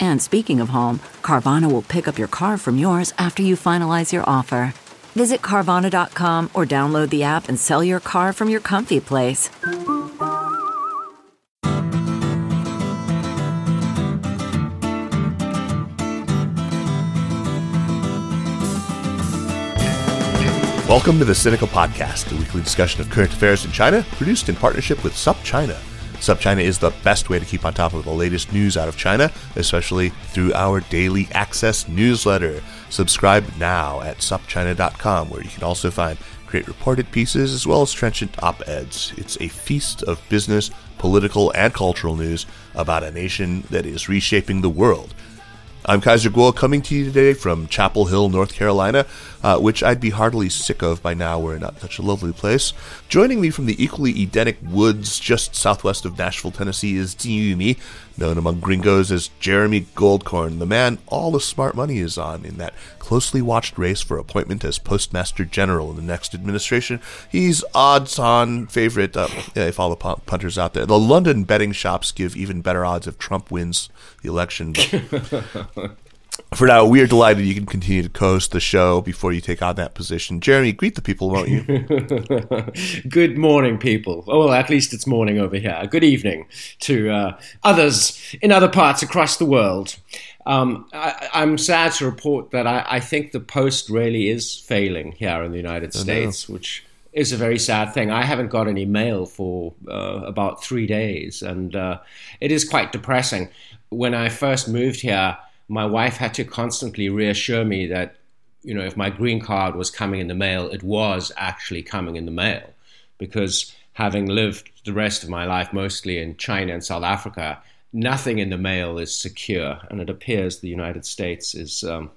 And speaking of home, Carvana will pick up your car from yours after you finalize your offer. Visit Carvana.com or download the app and sell your car from your comfy place. Welcome to the Sinica Podcast, a weekly discussion of current affairs in China, produced in partnership with SupChina. SupChina is the best way to keep on top of the latest news out of China, especially through our daily access newsletter. Subscribe now at supchina.com, where you can also find great reported pieces as well as trenchant op eds. It's a feast of business, political, and cultural news about a nation that is reshaping the world. I'm Kaiser Kuo coming to you today from Chapel Hill, North Carolina, uh, which I'd be heartily sick of by now. We're not such a lovely place. Joining me from the equally Edenic woods just southwest of Nashville, Tennessee is Yumi, known among gringos as Jeremy Goldkorn, the man all the smart money is on in that closely watched race for appointment as Postmaster General in the next administration. He's odds-on favorite uh, if all the punters out there. The London betting shops give even better odds if Trump wins the election. for now, we are delighted you can continue to coast the show before you take on that position. Jeremy, greet the people, won't you? Good morning, people. Oh, well, at least it's morning over here. Good evening to uh, others in other parts across the world. Um, I, am sad to report that I, I, think the post really is failing here in the United States, which is a very sad thing. I haven't got any mail for uh, about three days, and uh, it is quite depressing. When I first moved here, my wife had to constantly reassure me that, you know, if my green card was coming in the mail, it was actually coming in the mail. Because having lived the rest of my life mostly in China and South Africa, nothing in the mail is secure. And it appears the United States is. Um,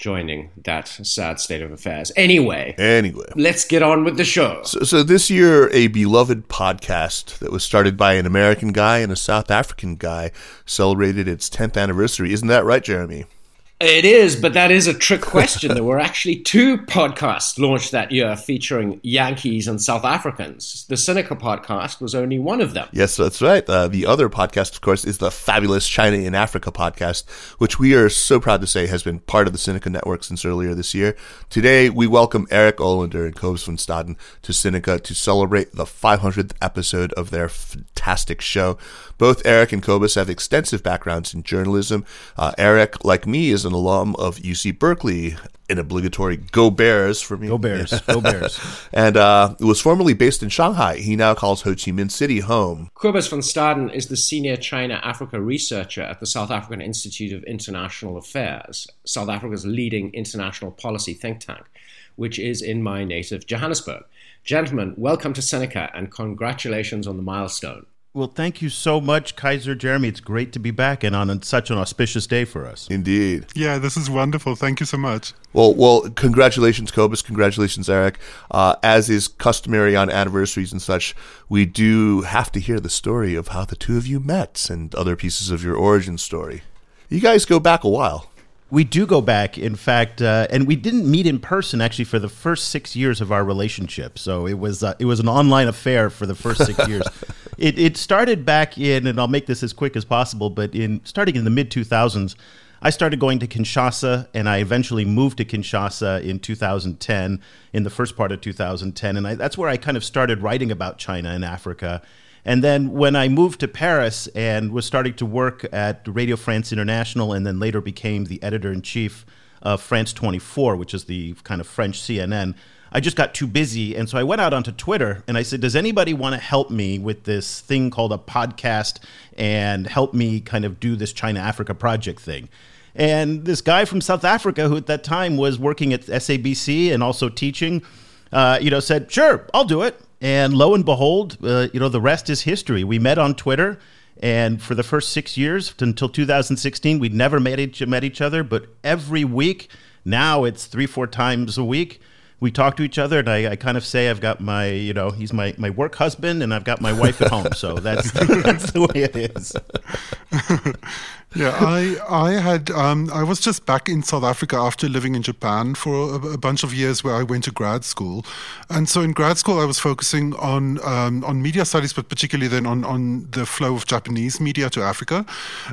joining that sad state of affairs. Anyway, anyway, let's get on with the show. So, so, this year, a beloved podcast that was started by an American guy and a South African guy celebrated its 10th anniversary. Isn't that right, Jeremy? It is, but that is a trick question. there were actually two podcasts launched that year featuring Yankees and South Africans. The Sinica podcast was only one of them. Yes, that's right. Uh, the other podcast, of course, is the fabulous China in Africa podcast, which we are so proud to say has been part of the Sinica network since earlier this year. Today, we welcome Eric Olander and Cobus van Staden to Sinica to celebrate the 500th episode of their fantastic show. Both Eric and Cobus have extensive backgrounds in journalism. Uh, Eric, like me, is an alum of UC Berkeley, an obligatory Go Bears for me. Go Bears. Go Bears. and uh, was formerly based in Shanghai. He now calls Ho Chi Minh City home. Cobus van Staden is the senior China Africa researcher at the South African Institute of International Affairs, South Africa's leading international policy think tank, which is in my native Johannesburg. Gentlemen, welcome to Sinica and congratulations on the milestone. Well, thank you so much, Kaiser Jeremy. It's great to be back and on such an auspicious day for us. Indeed. Yeah, this is wonderful. Thank you so much. Well, well, congratulations, Cobus. Congratulations, Eric. Uh, as is customary on anniversaries and such, we do have to hear the story of how the two of you met and other pieces of your origin story. You guys go back a while. We do go back, in fact, uh, and we didn't meet in person actually for the first six years of our relationship. So it was uh, it was an online affair for the first six years. It, it started back in, and I'll make this as quick as possible, but in starting in the mid two thousands, I started going to Kinshasa, and I eventually moved to Kinshasa in 2010, in the first part of 2010, and I, that's where I kind of started writing about China and Africa and then when I moved to Paris and was starting to work at Radio France International and then later became the editor in chief of France 24, which is the kind of French CNN. I just got too busy. And so I went out onto Twitter and I said, Does anybody want to help me with this thing called a podcast and help me kind of do this China Africa project thing? And this guy from South Africa, who at that time was working at SABC and also teaching, uh, you know, said, Sure, I'll do it. And lo and behold, uh, you know, the rest is history. We met on Twitter. And for the first six years until 2016, we'd never met each, met each other, but every week, now it's three, four times a week we talk to each other, and I, I, kind of say I've got my, you know, he's my, my work husband, and I've got my wife at home. So that's that's the way it is. yeah, I I had um, I was just back in South Africa after living in Japan for a, a, bunch of years, where I went to grad school, and so in grad school I was focusing on um, on media studies, but particularly then on on the flow of Japanese media to Africa.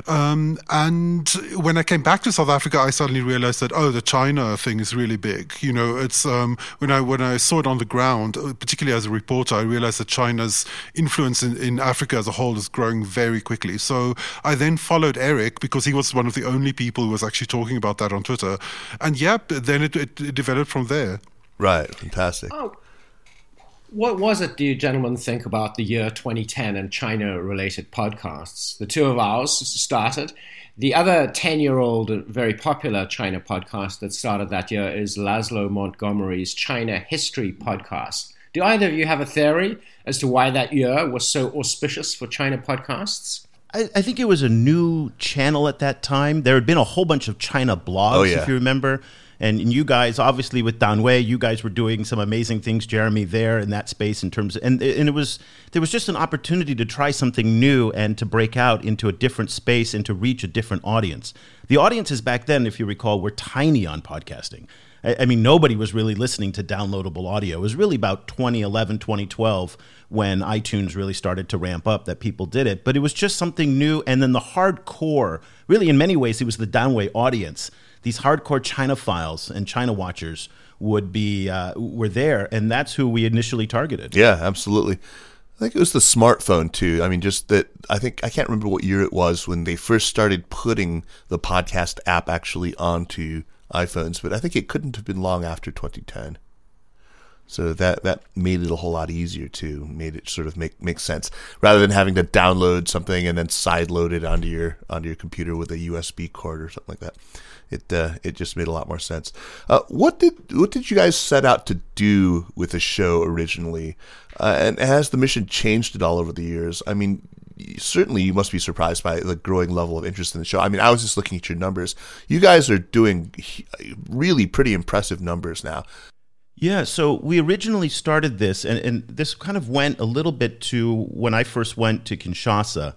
Um, and when I came back to South Africa, I suddenly realized that oh, the China thing is really big. You know, it's um, when I when I saw it on the ground, uh, particularly as a reporter, I realized that China's influence in, in Africa as a whole is growing very quickly. So I then followed Eric because he was one of the only people who was actually talking about that on Twitter. And yeah, then it, it, it developed from there. Right, fantastic. Oh. What was it, do you gentlemen think about the year 2010 and China related podcasts? The two of ours started. The other 10 year old, very popular China podcast that started that year is Laszlo Montgomery's China History podcast. Do either of you have a theory as to why that year was so auspicious for China podcasts? I, I, think it was a new channel at that time. There had been a whole bunch of China blogs, oh, yeah. if you remember. And, and, you guys, obviously, with Danwei, you guys were doing some amazing things, Jeremy, there in that space in terms of, and, and it was, there was just an opportunity to try something new and to break out into a different space and to reach a different audience. The audiences back then, if you recall, were tiny on podcasting. I, mean, nobody was really listening to downloadable audio. It was really about 2011, 2012 when iTunes really started to ramp up that people did it. But it was just something new. And then the hardcore, really, in many ways, it was the Danwei audience. These hardcore China files and China watchers would be uh, were there, and that's who we initially targeted. Yeah, absolutely. I think it was the smartphone too. I mean, just that I think I can't remember what year it was when they first started putting the podcast app actually onto iPhones, but I think it couldn't have been long after 2010. So that that made it a whole lot easier too. Made it sort of make make sense rather than having to download something and then side load it onto your onto your computer with a USB cord or something like that. It uh, it just made a lot more sense. Uh, what did what did you guys set out to do with the show originally, uh, and has the mission changed at all over the years? I mean, certainly you must be surprised by the growing level of interest in the show. I mean, I was just looking at your numbers. You guys are doing really pretty impressive numbers now. Yeah, so we originally started this, and, and this kind of went a little bit to when I first went to Kinshasa.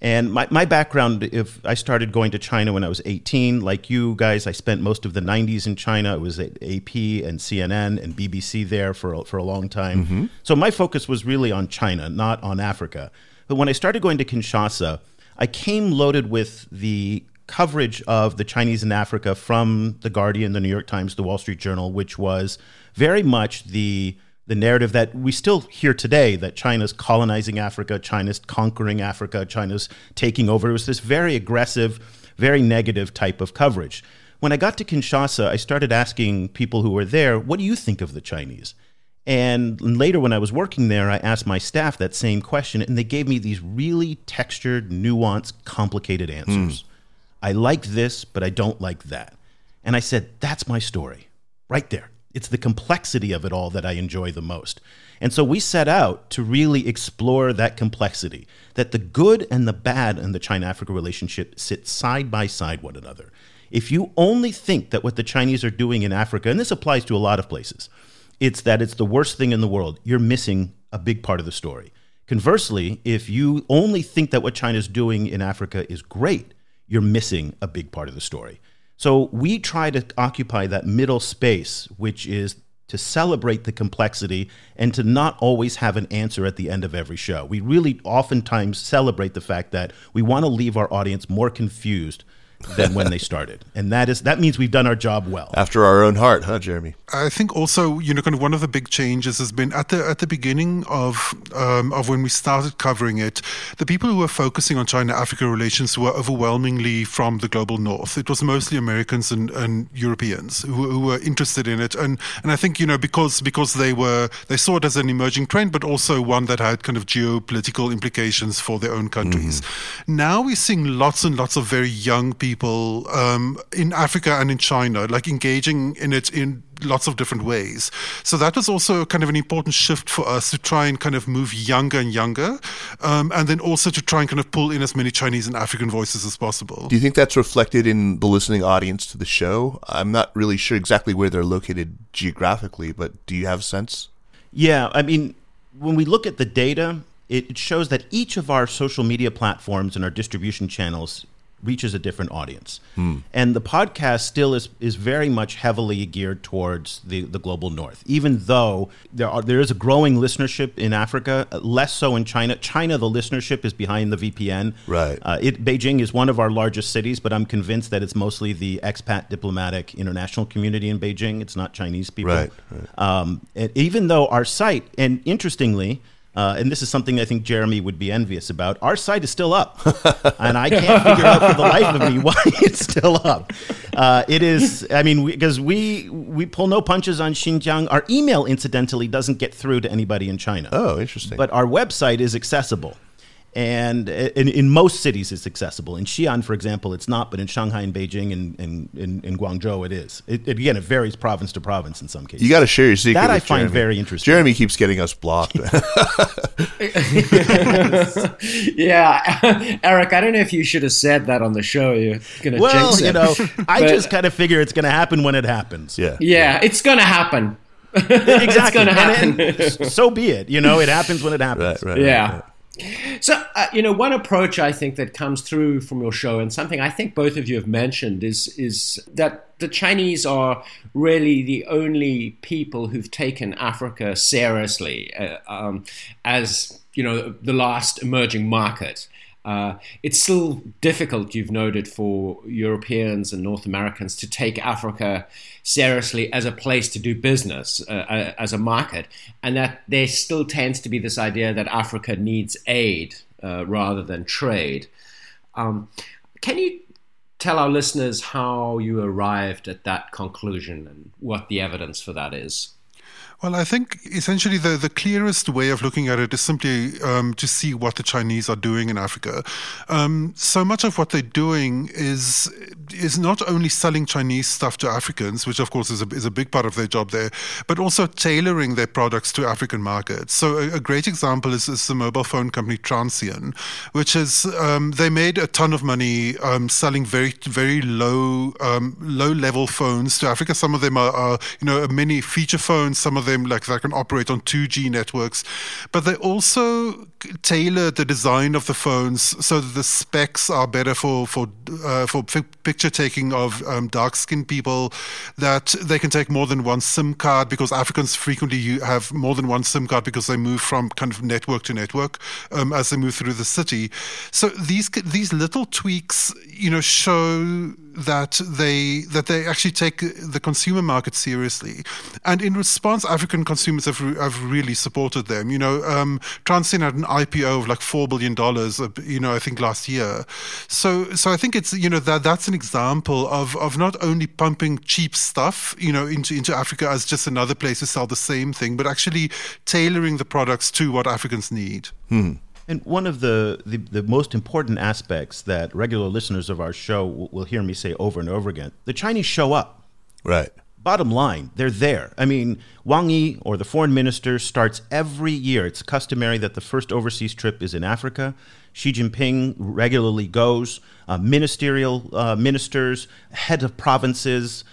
And my, my background, if I started going to China when I was 18, like you guys, I spent most of the 90s in China. It was at AP and CNN and BBC there for, for a long time. Mm-hmm. So my focus was really on China, not on Africa. But when I started going to Kinshasa, I came loaded with the coverage of the Chinese in Africa from The Guardian, The New York Times, The Wall Street Journal, which was very much the the narrative that we still hear today that China's colonizing Africa, China's conquering Africa, China's taking over. It was this very aggressive, very negative type of coverage. When I got to Kinshasa, I started asking people who were there, what do you think of the Chinese? And later, when I was working there, I asked my staff that same question, and they gave me these really textured, nuanced, complicated answers. Mm. I like this, but I don't like that. And I said, That's my story, right there. It's the complexity of it all that I enjoy the most. And so we set out to really explore that complexity that the good and the bad in the China Africa relationship sit side by side one another. If you only think that what the Chinese are doing in Africa, and this applies to a lot of places, it's that it's the worst thing in the world. You're missing a big part of the story. Conversely, if you only think that what China's doing in Africa is great, you're missing a big part of the story. So we try to occupy that middle space, which is to celebrate the complexity and to not always have an answer at the end of every show. We really oftentimes celebrate the fact that we want to leave our audience more confused than when they started. And that is that means we've done our job well. After our own heart, huh, Jeremy? I think also, you know, kind of one of the big changes has been at the at the beginning of um, of when we started covering it, the people who were focusing on China-Africa relations were overwhelmingly from the global north. It was mostly Americans and, and Europeans who, who were interested in it, and and I think you know because because they were they saw it as an emerging trend, but also one that had kind of geopolitical implications for their own countries. Mm-hmm. Now we're seeing lots and lots of very young people um, in Africa and in China, like engaging in it in lots of different ways. So that was also kind of an important shift for us to try and kind of move younger and younger, um, and then also to try and kind of pull in as many Chinese and African voices as possible. Do you think that's reflected in the listening audience to the show? I'm not really sure exactly where they're located geographically, but do you have a sense? Yeah, I mean, when we look at the data, it shows that each of our social media platforms and our distribution channels reaches a different audience. Hmm. And the podcast still is is very much heavily geared towards the, the global north, even though there are there is a growing listenership in Africa, less so in China. China, the listenership is behind the VPN. Right. Uh, it, Beijing is one of our largest cities, but I'm convinced that it's mostly the expat diplomatic international community in Beijing. It's not Chinese people. Right. right. Um, even though our site, and interestingly, uh, and this is something I think Jeremy would be envious about. Our site is still up, and I can't figure out for the life of me why it's still up. Uh, it is, I mean, because we, we, we pull no punches on Xinjiang. Our email, incidentally, doesn't get through to anybody in China. Oh, interesting. But our website is accessible and in, in, most cities it's accessible. In Xi'an, for example, it's not, but in Shanghai and Beijing and, and, and in Guangzhou it is. It, it, again, it varies province to province in some cases. You got to share your secret. That I find Jeremy. very interesting. Jeremy keeps getting us blocked. yeah, Eric, I don't know if you should have said that on the show. You're gonna well, jinx it. you know, I just kind of figure it's going to happen when it happens. Yeah, yeah, it's going to happen. exactly. it's going to happen. And, and so be it. You know, it happens when it happens. Right, right, yeah. Right. So, uh, you know, one approach I think that comes through from your show, and something I think both of you have mentioned, is is that the Chinese are really the only people who've taken Africa seriously uh, um, as you know the last emerging market. Uh, it's still difficult, you've noted, for Europeans and North Americans to take Africa seriously as a place to do business, uh, uh, as a market, and that there still tends to be this idea that Africa needs aid uh, rather than trade. Um, can you tell our listeners how you arrived at that conclusion and what the evidence for that is? Well, I think essentially the, the clearest way of looking at it is simply um, to see what the Chinese are doing in Africa. Um, so much of what they're doing is is not only selling Chinese stuff to Africans, which of course is a, is a big part of their job there, but also tailoring their products to African markets. So a, a great example is, is, the mobile phone company Transsion, which is um, they made a ton of money um, selling very very low um, low level phones to Africa. Some of them are, are you know many feature phones. Some of them like that can operate on 2G networks, but they also tailor the design of the phones so that the specs are better for for uh, for picture taking of um, dark skinned people. That they can take more than one SIM card because Africans frequently have more than one SIM card because they move from kind of network to network um, as they move through the city. So these these little tweaks, you know, show that they that they actually take the consumer market seriously, and in response, African consumers have have really supported them. You know, um, Transsion had an IPO of like four billion dollars. Uh, you know, I think last year. So so I think it's you know that that's an example of of not only pumping cheap stuff you know into into Africa as just another place to sell the same thing, but actually tailoring the products to what Africans need. Hmm. And one of the, the, the, most important aspects that regular listeners of our show will, will hear me say over and over again the Chinese show up. Right. Bottom line, they're there. I mean, Wang Yi or the foreign minister starts every year. It's customary that the first overseas trip is in Africa. Xi Jinping regularly goes. Uh, ministerial uh, ministers, heads of provinces,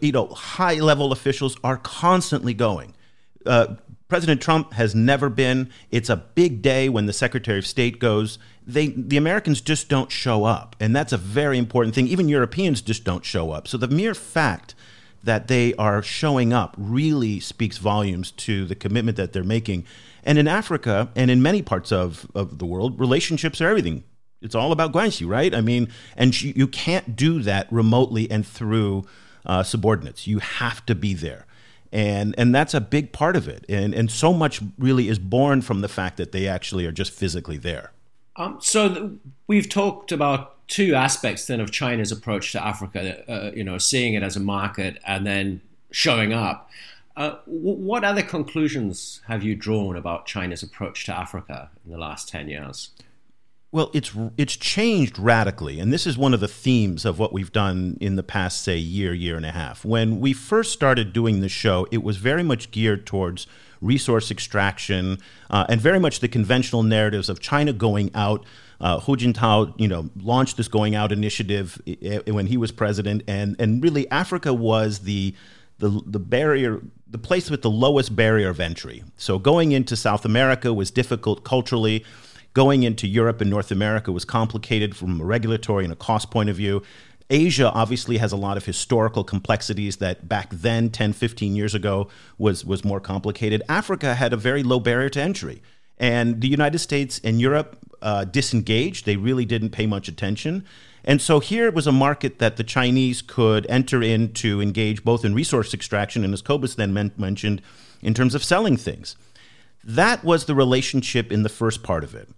you know, high level officials are constantly going. Uh, President Trump has never been. It's a big day when the Secretary of State goes. They, the Americans just don't show up, and that's a very important thing. Even Europeans just don't show up. So the mere fact that they are showing up really speaks volumes to the commitment that they're making. And in Africa and in many parts of, of the world, relationships are everything. It's all about guanxi, right? I mean, and you, you can't do that remotely and through uh, subordinates. You have to be there. And, and that's a big part of it. And, and so much really is born from the fact that they actually are just physically there. Um, so th- we've talked about two aspects then of China's approach to Africa, uh, you know, seeing it as a market and then showing up. Uh, w- what other conclusions have you drawn about China's approach to Africa in the last 10 years? Well, it's it's changed radically, and this is one of the themes of what we've done in the past, say, year, year and a half. When we first started doing the show, it was very much geared towards resource extraction uh, and very much the conventional narratives of China going out. Uh, Hu Jintao, you know, launched this going out initiative when he was president, and and really Africa was the the the barrier the place with the lowest barrier of entry. So going into South America was difficult culturally. Going into Europe and North America was complicated from a regulatory and a cost point of view. Asia obviously has a lot of historical complexities that back then, 10, 15 years ago, was, was more complicated. Africa had a very low barrier to entry. And the United States and Europe uh, disengaged. They really didn't pay much attention. And so here it was a market that the Chinese could enter in to engage both in resource extraction and, as Cobus then men- mentioned, in terms of selling things. That was the relationship in the first part of it.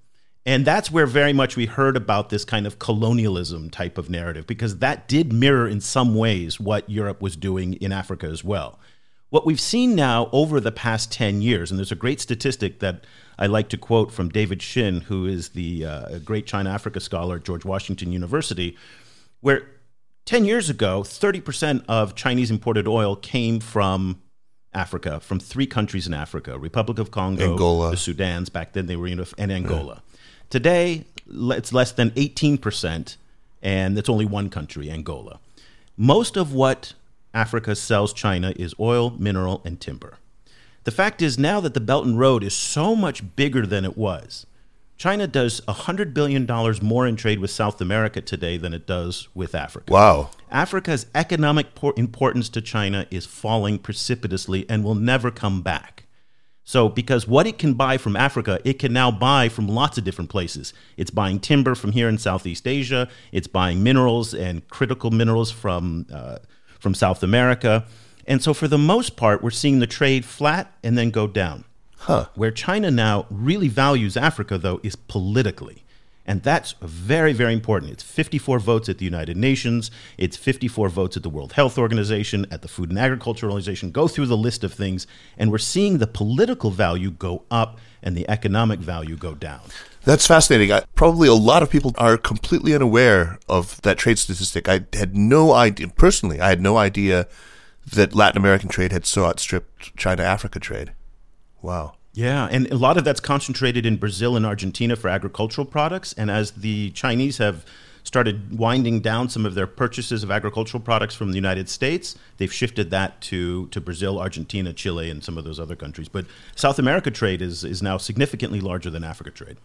And that's where very much we heard about this kind of colonialism type of narrative, because that did mirror in some ways what Europe was doing in Africa as well. What we've seen now over the past 10 years, and there's a great statistic that I like to quote from David Shinn, who is the uh, great China Africa scholar at George Washington University, where 10 years ago, 30% of Chinese imported oil came from Africa, from three countries in Africa Republic of Congo, Angola. the Sudans, back then they were in, and Angola. Yeah. Today, it's less than 18%, and it's only one country, Angola. Most of what Africa sells China is oil, mineral, and timber. The fact is now that the Belt and Road is so much bigger than it was. China does $100 billion more in trade with South America today than it does with Africa. Wow. Africa's economic importance to China is falling precipitously and will never come back. So, because what it can buy from Africa, it can now buy from lots of different places. It's buying timber from here in Southeast Asia. It's buying minerals and critical minerals from uh, from South America. And so, for the most part, we're seeing the trade flat and then go down. Huh. Where China now really values Africa, though, is politically. And that's very, very important. It's 54 votes at the United Nations. It's 54 votes at the World Health Organization, at the Food and Agriculture Organization. Go through the list of things, and we're seeing the political value go up and the economic value go down. That's fascinating. I, probably a lot of people are completely unaware of that trade statistic. I had no idea, personally, I had no idea that Latin American trade had so outstripped China Africa trade. Wow. Yeah, and a lot of that's concentrated in Brazil and Argentina for agricultural products. And as the Chinese have started winding down some of their purchases of agricultural products from the United States, they've shifted that to, to Brazil, Argentina, Chile, and some of those other countries. But South America trade is, is now significantly larger than Africa trade.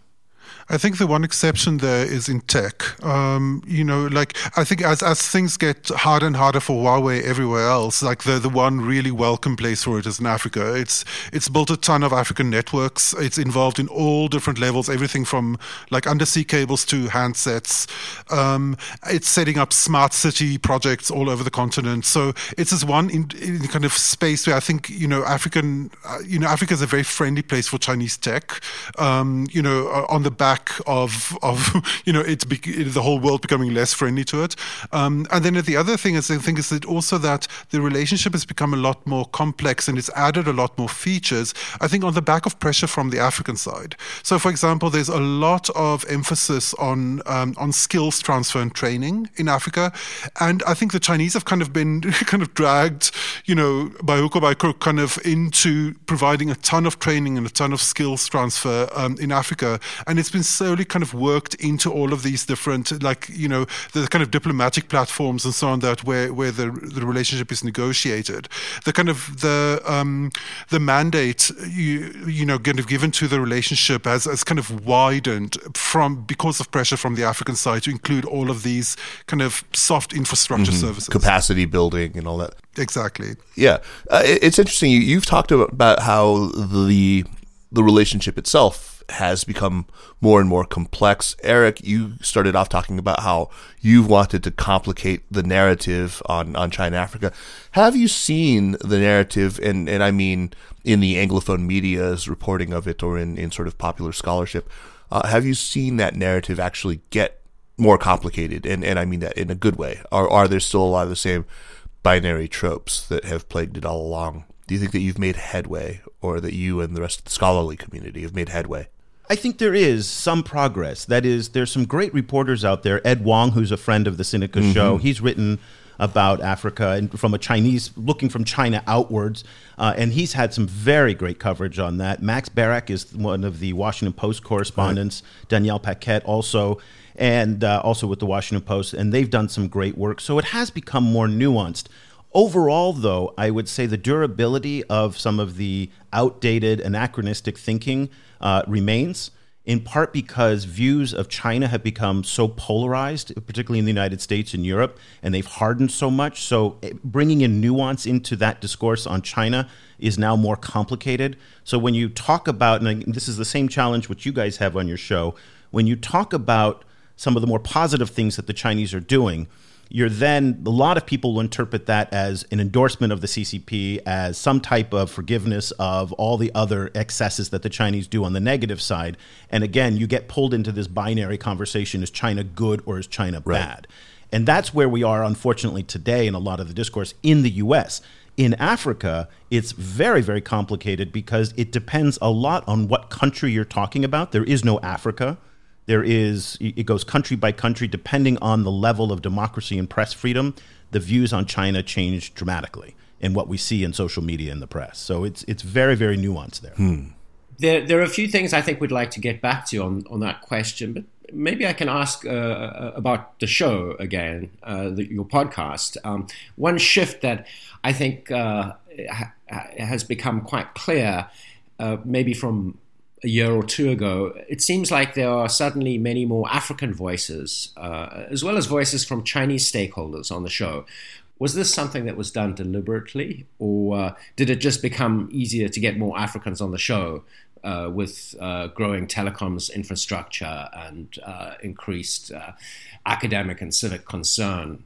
I think the one exception there is in tech. Um, you know, like I think as as things get harder and harder for Huawei everywhere else, like the the one really welcome place for it is in Africa. It's it's built a ton of African networks. It's involved in all different levels, everything from like undersea cables to handsets. Um, it's setting up smart city projects all over the continent. So it's this one in, in kind of space where I think you know African, uh, you know, Africa is a very friendly place for Chinese tech. Um, you know, on the back of of you know it's the whole world becoming less friendly to it. Um, and then the other thing is I think is that also that the relationship has become a lot more complex and it's added a lot more features. I think on the back of pressure from the African side. So for example, there's a lot of emphasis on um, on skills transfer and training in Africa, and I think the Chinese have kind of been kind of dragged, you know, by hook or by crook, kind of into providing a ton of training and a ton of skills transfer um, in Africa, and it's been slowly kind of worked into all of these different, like you know, the kind of diplomatic platforms and so on that where where the the relationship is negotiated. The kind of the um, the mandate you you know kind of given to the relationship has has kind of widened from because of pressure from the African side to include all of these kind of soft infrastructure mm-hmm. services, capacity building, and all that. Exactly. Yeah, uh, it's interesting. You, you've talked about how the the relationship itself has become more and more complex. Eric, you started off talking about how you've wanted to complicate the narrative on, on China Africa. Have you seen the narrative, and, and I mean in the Anglophone media's reporting of it or in, in sort of popular scholarship, uh, have you seen that narrative actually get more complicated? And, and I mean that in a good way. Or are there still a lot of the same binary tropes that have plagued it all along? Do you think that you've made headway, or that you and the rest of the scholarly community have made headway? I think there is some progress. That is, there's some great reporters out there. Ed Wong, who's a friend of the Sinica mm-hmm. show, he's written about Africa and from a Chinese, looking from China outwards. Uh, and he's had some very great coverage on that. Max Bearak is one of the Washington Post correspondents. Right. Danielle Paquette also, and uh, also with the Washington Post, and they've done some great work. So it has become more nuanced. Overall, though, I would say the durability of some of the outdated, anachronistic thinking uh, remains, in part because views of China have become so polarized, particularly in the United States and Europe, and they've hardened so much. So eh, bringing in nuance into that discourse on China is now more complicated. So when you talk about, and this is the same challenge which you guys have on your show, when you talk about some of the more positive things that the Chinese are doing, you're then a lot of people will interpret that as an endorsement of the CCP as some type of forgiveness of all the other excesses that the Chinese do on the negative side and again you get pulled into this binary conversation is China good or is China right. bad and that's where we are unfortunately today in a lot of the discourse in the US in Africa, it's very, very complicated because it depends a lot on what country you're talking about. There is no Africa. There is, it goes country by country, depending on the level of democracy and press freedom. The views on China change dramatically in what we see in social media and the press. So it's it's very very nuanced there. Hmm. There, there are a few things I think we'd like to get back to on, on that question, but maybe I can ask uh, uh about the show again, uh, the, your podcast. Um, one shift that I think uh, ha- has become quite clear, uh, maybe from a year or two ago, it seems like there are suddenly many more African voices, uh, as well as voices from Chinese stakeholders on the show. Was this something that was done deliberately, or uh, did it just become easier to get more Africans on the show uh, with uh, growing telecoms infrastructure and uh, increased uh, academic and civic concern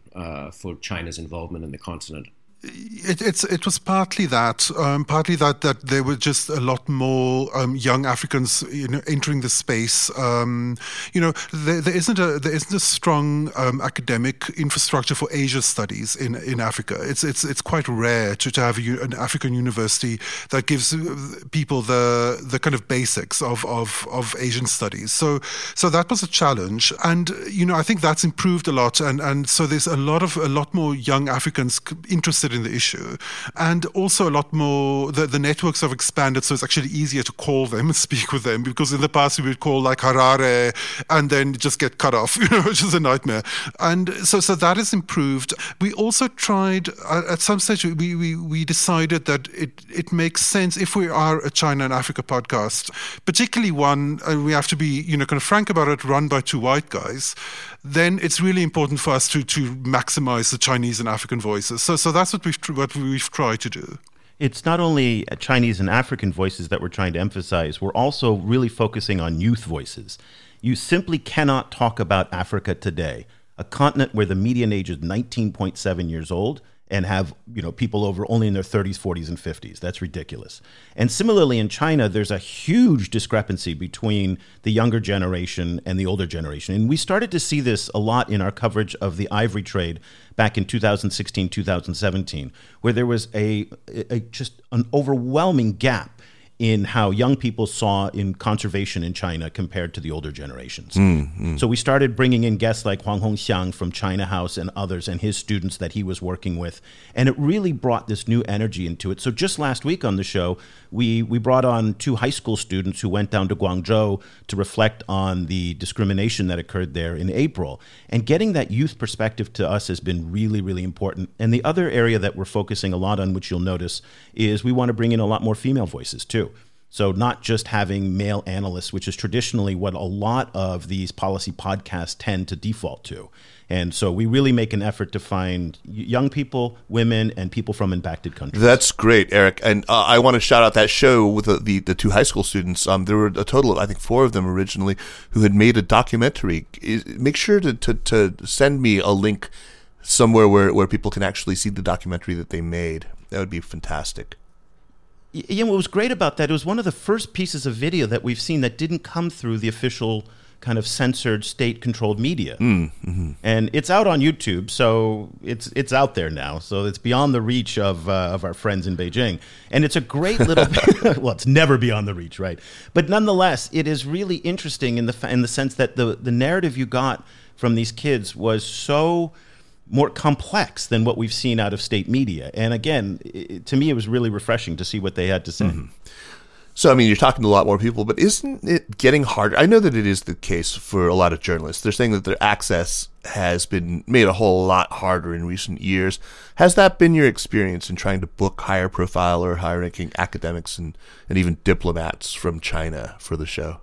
for China's involvement in the continent? It, it's it was partly that, um, partly that that there were just a lot more um, young Africans, you know, entering the space. Um, you know, there, there isn't a there isn't a strong um, academic infrastructure for Asia studies in, in Africa. It's it's it's quite rare to, to have a, an African university that gives uh, people the the kind of basics of, of of Asian studies. So so that was a challenge, and you know, I think that's improved a lot, and and so there's a lot of a lot more young Africans interested in the issue. And also a lot more, the, the networks have expanded, so it's actually easier to call them and speak with them because in the past we would call like Harare and then just get cut off, you know, which is a nightmare. And so, so that has improved. We also tried, at some stage, we, we, we decided that it, it makes sense if we are a China and Africa podcast, particularly one, and we have to be, you know, kind of frank about it, run by two white guys, then it's really important for us to, to maximize the Chinese and African voices. So, so that's what we've, what we've tried to do. It's not only uh, Chinese and African voices that we're trying to emphasize, we're also really focusing on youth voices. You simply cannot talk about Africa today, a continent where the median age is 19.7 years old, and have you know people over only in their 30s 40s and 50s that's ridiculous. And similarly in china there's a huge discrepancy between the younger generation and the older generation. And we started to see this a lot in our coverage of the ivory trade back in 2016 2017 where there was a, a just an overwhelming gap in how young people saw in conservation in China compared to the older generations. Mm, mm. So we started bringing in guests like Huang Hongxiang from China House and others and his students that he was working with. And it really brought this new energy into it. So just last week on the show, we, we brought on two high school students who went down to Guangzhou to reflect on the discrimination that occurred there in April. And getting that youth perspective to us has been really, really important. And the other area that we're focusing a lot on, which you'll notice, is we want to bring in a lot more female voices too. So, not just having male analysts, which is traditionally what a lot of these policy podcasts tend to default to. And so we really make an effort to find young people, women, and people from impacted countries. That's great, Eric. And uh, I want to shout out that show with the, the, the two high school students. Um, there were a total of, I think, four of them originally who had made a documentary. Make sure to, to, to send me a link somewhere where, where people can actually see the documentary that they made. That would be fantastic. Yeah, what was great about that, it was one of the first pieces of video that we've seen that didn't come through the official kind of censored state controlled media. Mm, mm-hmm. And it's out on YouTube, so it's it's out there now. So it's beyond the reach of uh, of our friends in Beijing. And it's a great little well, it's never beyond the reach, right? But nonetheless, it is really interesting in the in the sense that the the narrative you got from these kids was so more complex than what we've seen out of state media. And again, it, to me, it was really refreshing to see what they had to say. Mm-hmm. So, I mean, you're talking to a lot more people, but isn't it getting harder? I know that it is the case for a lot of journalists. They're saying that their access has been made a whole lot harder in recent years. Has that been your experience in trying to book higher profile or higher ranking academics and, and even diplomats from China for the show?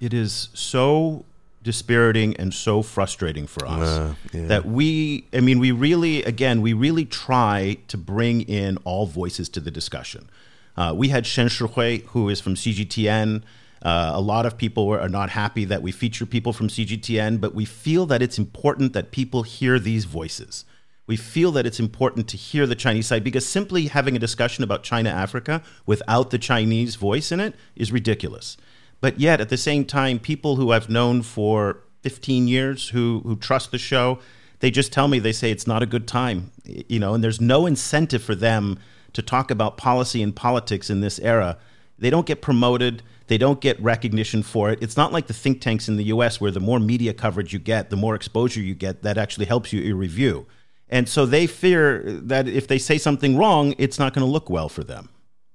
It is so dispiriting and so frustrating for us uh, yeah. that we i mean we really again we really try to bring in all voices to the discussion uh, we had Shen Shiwei who is from cgtn uh, a lot of people are not happy that we feature people from cgtn but we feel that it's important that people hear these voices we feel that it's important to hear the Chinese side because simply having a discussion about China Africa without the Chinese voice in it is ridiculous. But yet, at the same time, people who I've known for 15 years who, who trust the show, they just tell me, they say it's not a good time, you know, and there's no incentive for them to talk about policy and politics in this era. They don't get promoted. They don't get recognition for it. It's not like the think tanks in the US where the more media coverage you get, the more exposure you get, that actually helps you review. And so they fear that if they say something wrong, it's not going to look well for them.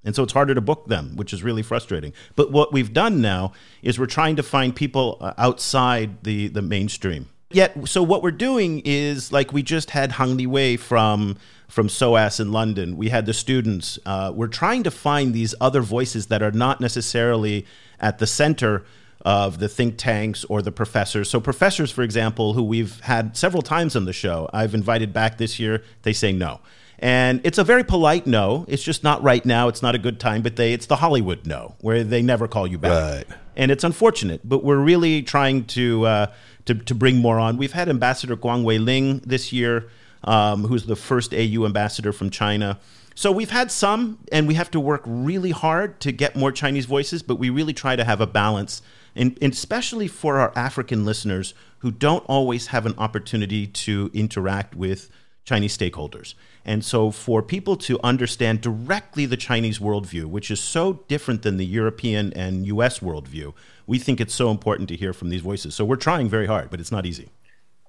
And so it's harder to book them, which is really frustrating. But what we've done now is we're trying to find people uh, outside the, the mainstream. Yet, so what we're doing is like we just had Hang Liwei from from SOAS in London. We had the students. Uh, we're trying to find these other voices that are not necessarily at the center of the think tanks or the professors. So, professors, for example, who we've had several times on the show, I've invited back this year, they say no. And it's a very polite no. It's just not right now. It's not a good time. But they, it's the Hollywood no, where they never call you back. Right. And it's unfortunate. But we're really trying to uh, to, to bring more on. We've had Ambassador Kuang Weilin this year, um, who's the first AU ambassador from China. So we've had some, and we have to work really hard to get more Chinese voices. But we really try to have a balance, and, and especially for our African listeners who don't always have an opportunity to interact with Chinese stakeholders. And so, for people to understand directly the Chinese worldview, which is so different than the European and US worldview, we think it's so important to hear from these voices. So, we're trying very hard, but it's not easy.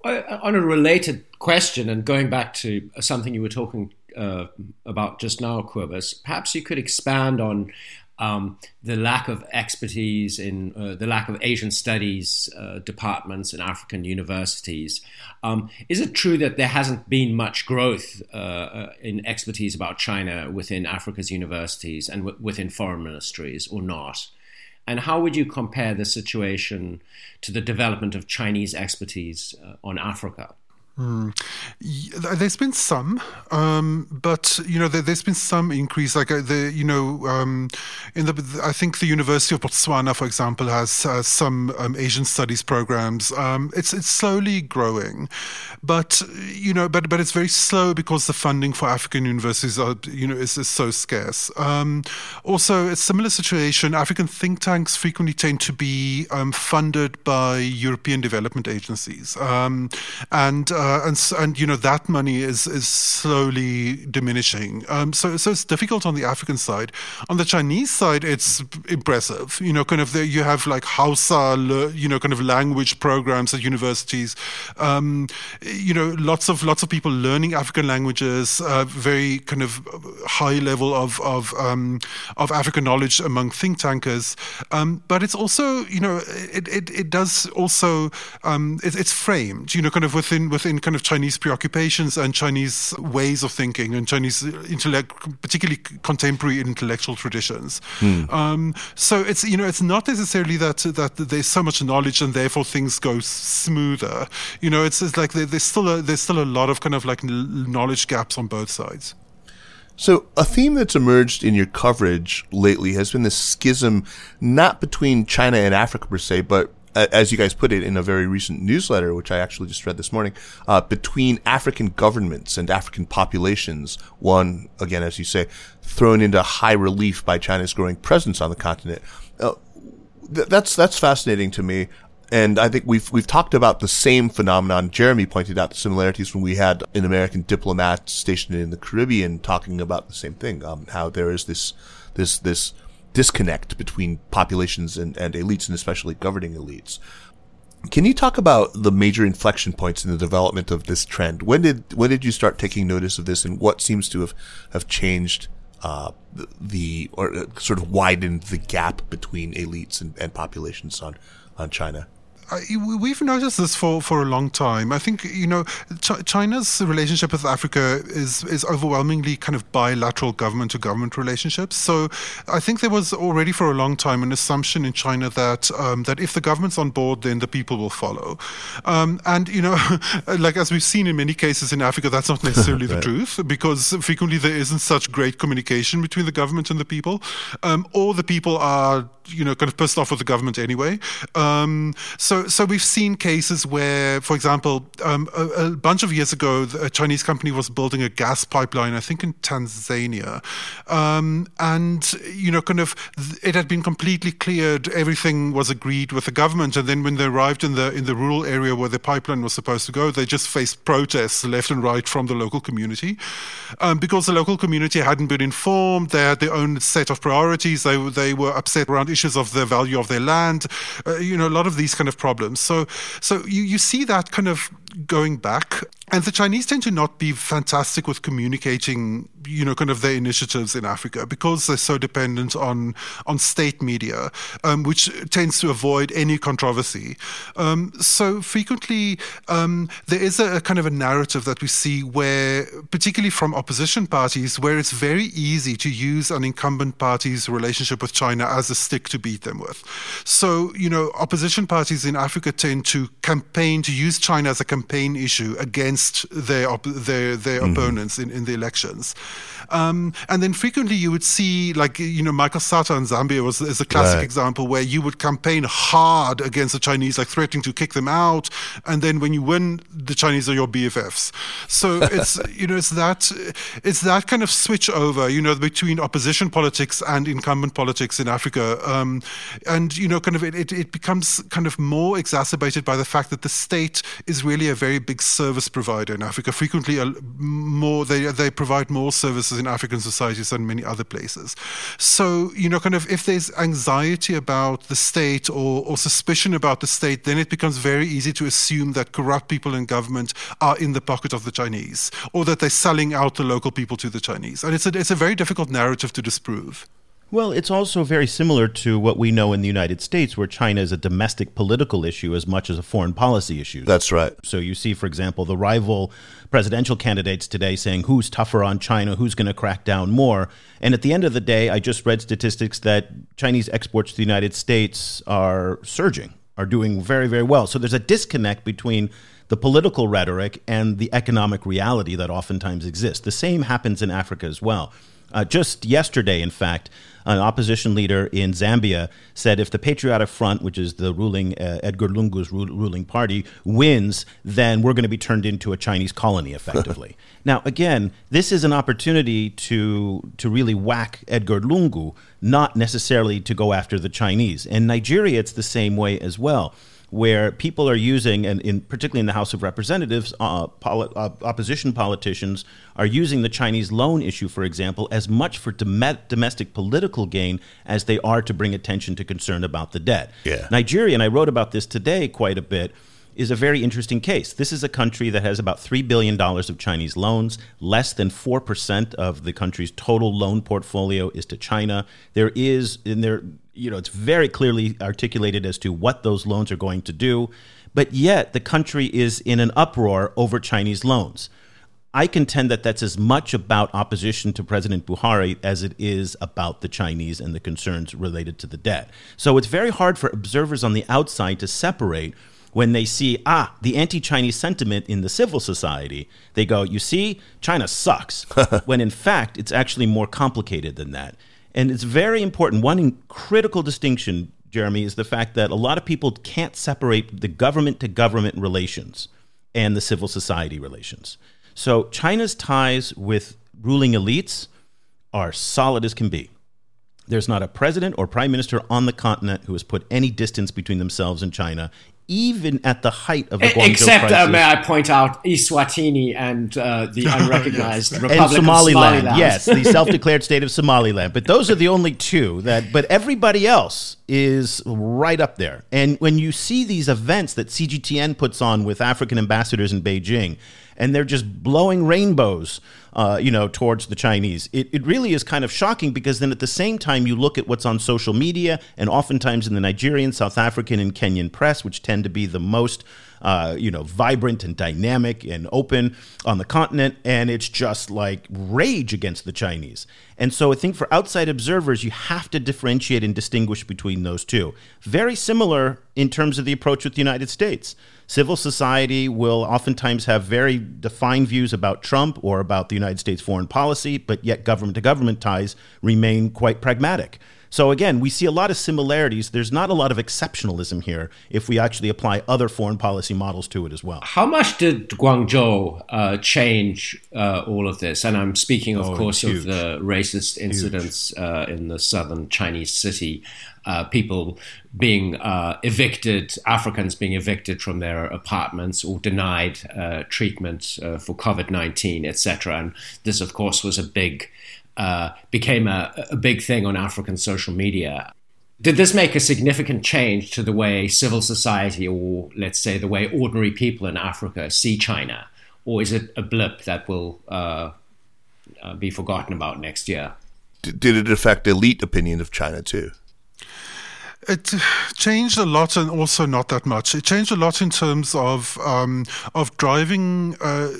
On a related question, and going back to something you were talking uh, about just now, Cobus, perhaps you could expand on um, the lack of expertise in uh, the lack of Asian studies uh, departments in African universities. Um, is it true that there hasn't been much growth uh, uh in expertise about China within Africa's universities and w- within foreign ministries, or not? And how would you compare the situation to the development of Chinese expertise uh, on Africa? Mm. There's been some, um, but you know, there, has been some increase. Like uh, the, you know, um, in the, I think the University of Botswana, for example, has uh, some um, Asian studies programs. Um, it's it's slowly growing, but you know, but but it's very slow because the funding for African universities are, you know, is, is so scarce. Um, also, a similar situation. African think tanks frequently tend to be um, funded by European development agencies, and. Uh, uh, and and you know that money is is slowly diminishing. Um, so so it's difficult on the African side. On the Chinese side, it's impressive. You know, kind of there you have like Hausa, you know, kind of language programs at universities. Um, you know, lots of lots of people learning African languages. Uh, very kind of high level of of um, of African knowledge among think tankers. Um, but it's also you know it it, it does also um, it, it's framed. You know, kind of within within in kind of Chinese preoccupations and Chinese ways of thinking and Chinese intellect, particularly contemporary intellectual traditions. Um, so it's you know it's not necessarily that that there's so much knowledge and therefore things go smoother. You know, it's, it's like there, there's still a, there's still a lot of kind of like knowledge gaps on both sides. So, a theme that's emerged in your coverage lately has been this schism, not between China and Africa per se, but as you guys put it in a very recent newsletter, which I actually just read this morning, uh, between African governments and African populations. One, again, as you say, thrown into high relief by China's growing presence on the continent. Uh, th- that's that's fascinating to me and I think we've we've talked about the same phenomenon. Jeremy pointed out the similarities when we had an American diplomat stationed in the Caribbean talking about the same thing. Um, how there is this this this disconnect between populations and, and elites, and especially governing elites. Can you talk about the major inflection points in the development of this trend? When did when did you start taking notice of this, and what seems to have have changed uh, the, or uh, sort of widened the gap between elites and, and populations on on China? We've noticed this for, for a long time. I think you know Ch- China's relationship with Africa is is overwhelmingly kind of bilateral government to government relationships. So I think there was already for a long time an assumption in China that um, that if the government's on board, then the people will follow. Um, and you know, like as we've seen in many cases in Africa, that's not necessarily right. the truth because frequently there isn't such great communication between the government and the people, um, or the people are you know kind of pissed off with the government anyway. Um, so we've seen cases where, for example, um, a, a, bunch of years ago, a Chinese company was building a gas pipeline, I think in Tanzania, um, and you know kind of it had been completely cleared, everything was agreed with the government, and then when they arrived in the in the rural area where the pipeline was supposed to go, they just faced protests left and right from the local community um, because the local community hadn't been informed. They had their own set of priorities. They they were upset around issues of the value of their land, uh, you know, a lot of these kind of problems. So, so you, you see that kind of going back. And the Chinese tend to not be fantastic with communicating, you know, kind of their initiatives in Africa because they're so dependent on on state media, um, which tends to avoid any controversy. Um, so frequently, um, there is a, a, kind of a narrative that we see where, particularly from opposition parties, where it's very easy to use an incumbent party's relationship with China as a stick to beat them with. So, you know, opposition parties in Africa tend to campaign to use China as a campaign issue against their op- their their mm-hmm. opponents in, in the elections. Um, and then frequently you would see, like, you know, Michael Sata in Zambia was is a classic right. example where you would campaign hard against the Chinese, like threatening to kick them out. And then when you win, the Chinese are your BFFs. So it's, you know, it's that, it's that kind of switch over, you know, between opposition politics and incumbent politics in Africa. Um, and, you know, kind of it, it, it becomes kind of more exacerbated by the fact that the state is really a very big service provider in Africa. Frequently, more they they provide more services in African societies than many other places. So you know, kind of if there's anxiety about the state or, or suspicion about the state, then it becomes very easy to assume that corrupt people in government are in the pocket of the Chinese, or that they're selling out the local people to the Chinese, and it's a it's a very difficult narrative to disprove. Well, it's also very similar to what we know in the United States, where China is a domestic political issue as much as a foreign policy issue. That's right. So you see, for example, the rival presidential candidates today saying who's tougher on China, who's going to crack down more. And at the end of the day, I just read statistics that Chinese exports to the United States are surging, are doing very, very well. So there's a disconnect between the political rhetoric and the economic reality that oftentimes exists. The same happens in Africa as well. Uh, just yesterday, in fact, an opposition leader in Zambia said if the Patriotic Front, which is the ruling uh, Edgar Lungu's ru- ruling party, wins, then we're going to be turned into a Chinese colony effectively. now, again, this is an opportunity to to really whack Edgar Lungu, not necessarily to go after the Chinese. In Nigeria, it's the same way as well where people are using, and in, particularly in the House of Representatives, uh, poli- uh, opposition politicians are using the Chinese loan issue, for example, as much for dom- domestic political gain as they are to bring attention to concern about the debt. Yeah. Nigeria, and I wrote about this today quite a bit is a very interesting case. This is a country that has about $3 billion of Chinese loans. Less than 4% of the country's total loan portfolio is to China. There is, in there, you know, it's very clearly articulated as to what those loans are going to do. But yet, the country is in an uproar over Chinese loans. I contend that that's as much about opposition to President Buhari as it is about the Chinese and the concerns related to the debt. So it's very hard for observers on the outside to separate when they see, ah, the anti Chinese sentiment in the civil society. They go, you see, China sucks. when in fact, it's actually more complicated than that. And it's very important. One critical distinction, Jeremy, is the fact that a lot of people can't separate the government to government relations and the civil society relations. So China's ties with ruling elites are solid as can be. There's not a president or prime minister on the continent who has put any distance between themselves and China, even at the height of the Guangzhou Except, uh, may I point out, Eswatini and uh, the unrecognized and Republic Somaliland, of Somaliland. yes, the self-declared state of Somaliland. But those are the only two that. But everybody else is right up there. And when you see these events that CGTN puts on with African ambassadors in Beijing, and they're just blowing rainbows, uh, you know, towards the Chinese. It, it really is kind of shocking because then at the same time you look at what's on social media and oftentimes in the Nigerian, South African, and Kenyan press, which tend to be the most uh, you know, vibrant and dynamic and open on the continent, and it's just like rage against the Chinese. And so I think for outside observers, you have to differentiate and distinguish between those two. Very similar in terms of the approach with the United States. Civil society will oftentimes have very defined views about Trump or about the United States foreign policy, but yet government to government ties remain quite pragmatic. So again, we see a lot of similarities. There's not a lot of exceptionalism here if we actually apply other foreign policy models to it as well. How much did Guangzhou uh, change uh, all of this? And I'm speaking, of Oh, course, of the racist incidents uh, in the southern Chinese city. Uh, people being uh, evicted, Africans being evicted from their apartments or denied uh, treatment uh, for COVID 19, etc. And this, of course, was a big, uh, became a, a big thing on African social media. Did this make a significant change to the way civil society, or let's say the way ordinary people in Africa see China? Or is it a blip that will uh, uh, be forgotten about next year? D- did it affect elite opinion of China too? It changed a lot, and also not that much. It changed a lot in terms of um, of driving uh,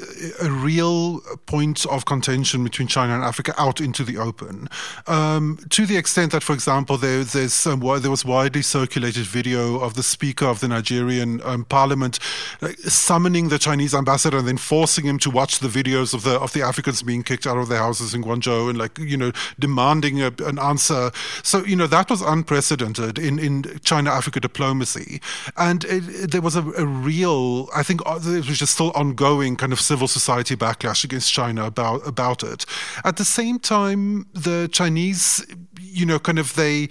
a real point of contention between China and Africa out into the open, um, to the extent that, for example, there, there's wi- there was widely circulated video of the Speaker of the Nigerian um, Parliament uh, summoning the Chinese ambassador and then forcing him to watch the videos of the of the Africans being kicked out of their houses in Guangzhou and like you know demanding a, an answer. So you know that was unprecedented in in China Africa diplomacy, and it, there was a, a real I think uh, it was just still ongoing kind of civil society backlash against China about about it. At the same time, the Chinese, you know, kind of they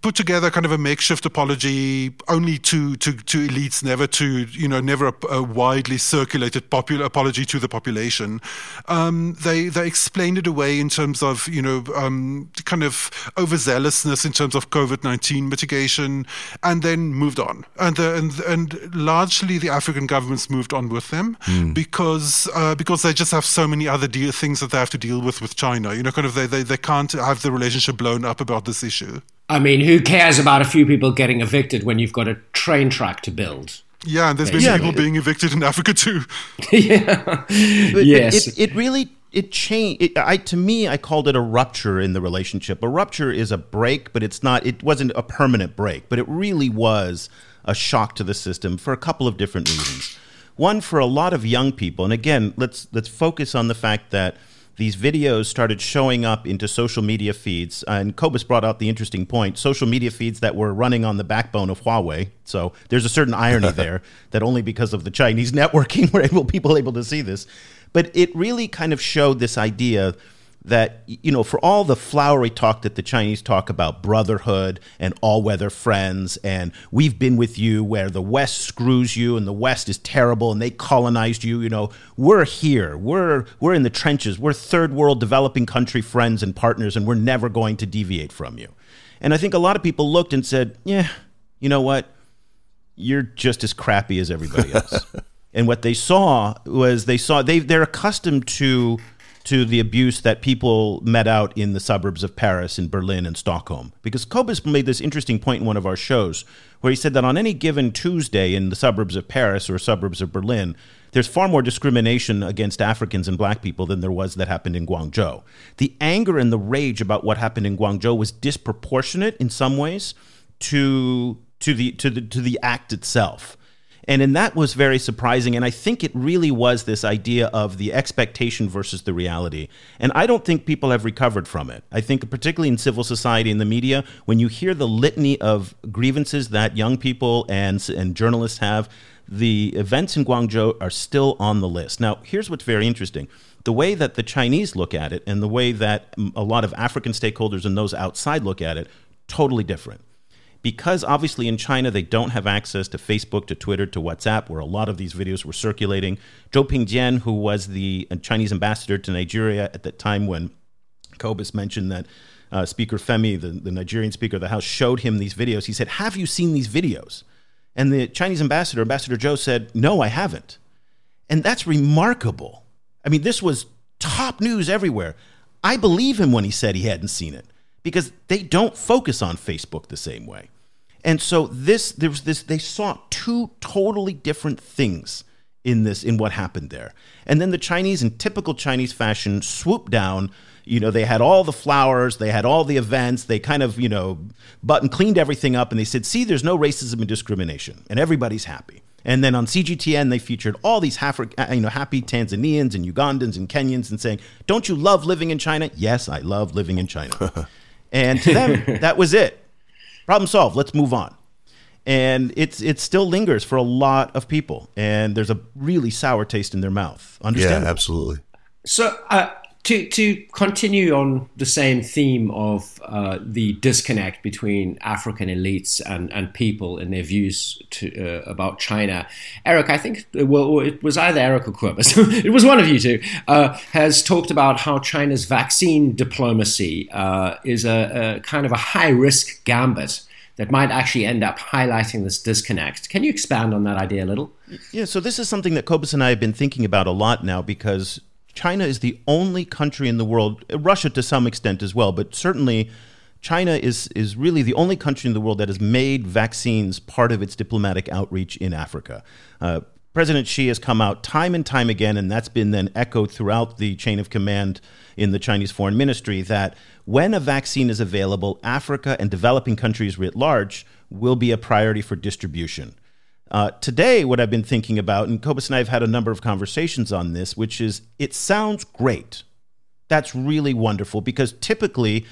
put together kind of a makeshift apology only to, to, to elites, never to, you know, never a, a widely circulated popular apology to the population. Um, they, they explained it away in terms of, you know, um, kind of overzealousness in terms of COVID 19 mitigation and then moved on. And, the, and, and largely the African governments moved on with them because, uh, because they just have so many other deal, things that they have to deal with with China. You know, kind of they, they, they can't have the relationship blown up about this issue. I mean, who cares about a few people getting evicted when you've got a train track to build? Yeah, and there's been Yeah, people being evicted in Africa too. yeah. But- but yes. it, it really it changed. It, I to me, I called it a rupture in the relationship. A rupture is a break, but it's not. It wasn't a permanent break, but it really was a shock to the system for a couple of different reasons. One, for a lot of young people, and again, let's let's focus on the fact that these videos started showing up into social media feeds. Uh, and Cobus brought out the interesting point social media feeds that were running on the backbone of Huawei. So there's a certain irony there that only because of the Chinese networking were able, people able to see this. But it really kind of showed this idea that you know for all the flowery talk that the chinese talk about brotherhood and all-weather friends and we've been with you where the west screws you and the west is terrible and they colonized you you know we're here. We're we're in the trenches. We're third world developing country friends and partners and we're never going to deviate from you. And i think a lot of people looked and said yeah you know what? You're just as crappy as everybody else. and what they saw was they saw they they're accustomed to to the abuse that people met out in the suburbs of Paris and Berlin and Stockholm. Because Cobus made this interesting point in one of our shows where he said that on any given Tuesday in the suburbs of Paris or suburbs of Berlin, there's far more discrimination against Africans and black people than there was that happened in Guangzhou. The anger and the rage about what happened in Guangzhou was disproportionate in some ways to to the to the to the act itself. And and that was very surprising. And I think it really was this idea of the expectation versus the reality. And I don't think people have recovered from it. I think, particularly in civil society and the media, when you hear the litany of grievances that young people and, and journalists have, the events in Guangzhou are still on the list. Now, here's what's very interesting the way that the Chinese look at it and the way that a lot of African stakeholders and those outside look at it, totally different because obviously in China they don't have access to Facebook, to Twitter, to WhatsApp, where a lot of these videos were circulating. Zhou Pingjian, who was the uh, Chinese ambassador to Nigeria at the time when Cobus mentioned that uh, Speaker Femi, the, the Nigerian Speaker of the House, showed him these videos. He said, Have you seen these videos? And the Chinese ambassador, Ambassador Zhou, said, No, I haven't. And that's remarkable. I mean, this was top news everywhere. I believe him when he said he hadn't seen it because they don't focus on Facebook the same way. And so this there was this they saw two totally different things in this in what happened there. And then the Chinese in typical Chinese fashion swooped down you know they had all the flowers they had all the events they kind of you know button cleaned everything up and they said see there's no racism and discrimination and everybody's happy and then on CGTN, they featured all these uh, you know, happy Tanzanians and Ugandans and Kenyans and saying, Don't you love living in China? Yes, I love living in China. and to them, that was it. Problem solved. Let's move on. And it's it still lingers for a lot of people, and there's a really sour taste in their mouth. Understand? Yeah, absolutely. So, uh, to to continue on the same theme of uh, the disconnect between African elites and, and people and their views to, uh, about China, Eric, I think well it was either Eric or Cobus, it was one of you two, uh, has talked about how China's vaccine diplomacy uh, is a, a kind of a high risk gambit that might actually end up highlighting this disconnect. Can you expand on that idea a little? Yeah, so this is something that Cobus and I have been thinking about a lot now because China is the only country in the world, Russia to some extent as well, but certainly China is, is really the only country in the world that has made vaccines part of its diplomatic outreach in Africa. Uh, President Xi has come out time and time again, and that's been then echoed throughout the chain of command in the Chinese foreign ministry that when a vaccine is available, Africa and developing countries writ large will be a priority for distribution. Uh, today, what I've been thinking about, and Cobus and I have had a number of conversations on this, which is it sounds great. That's really wonderful because typically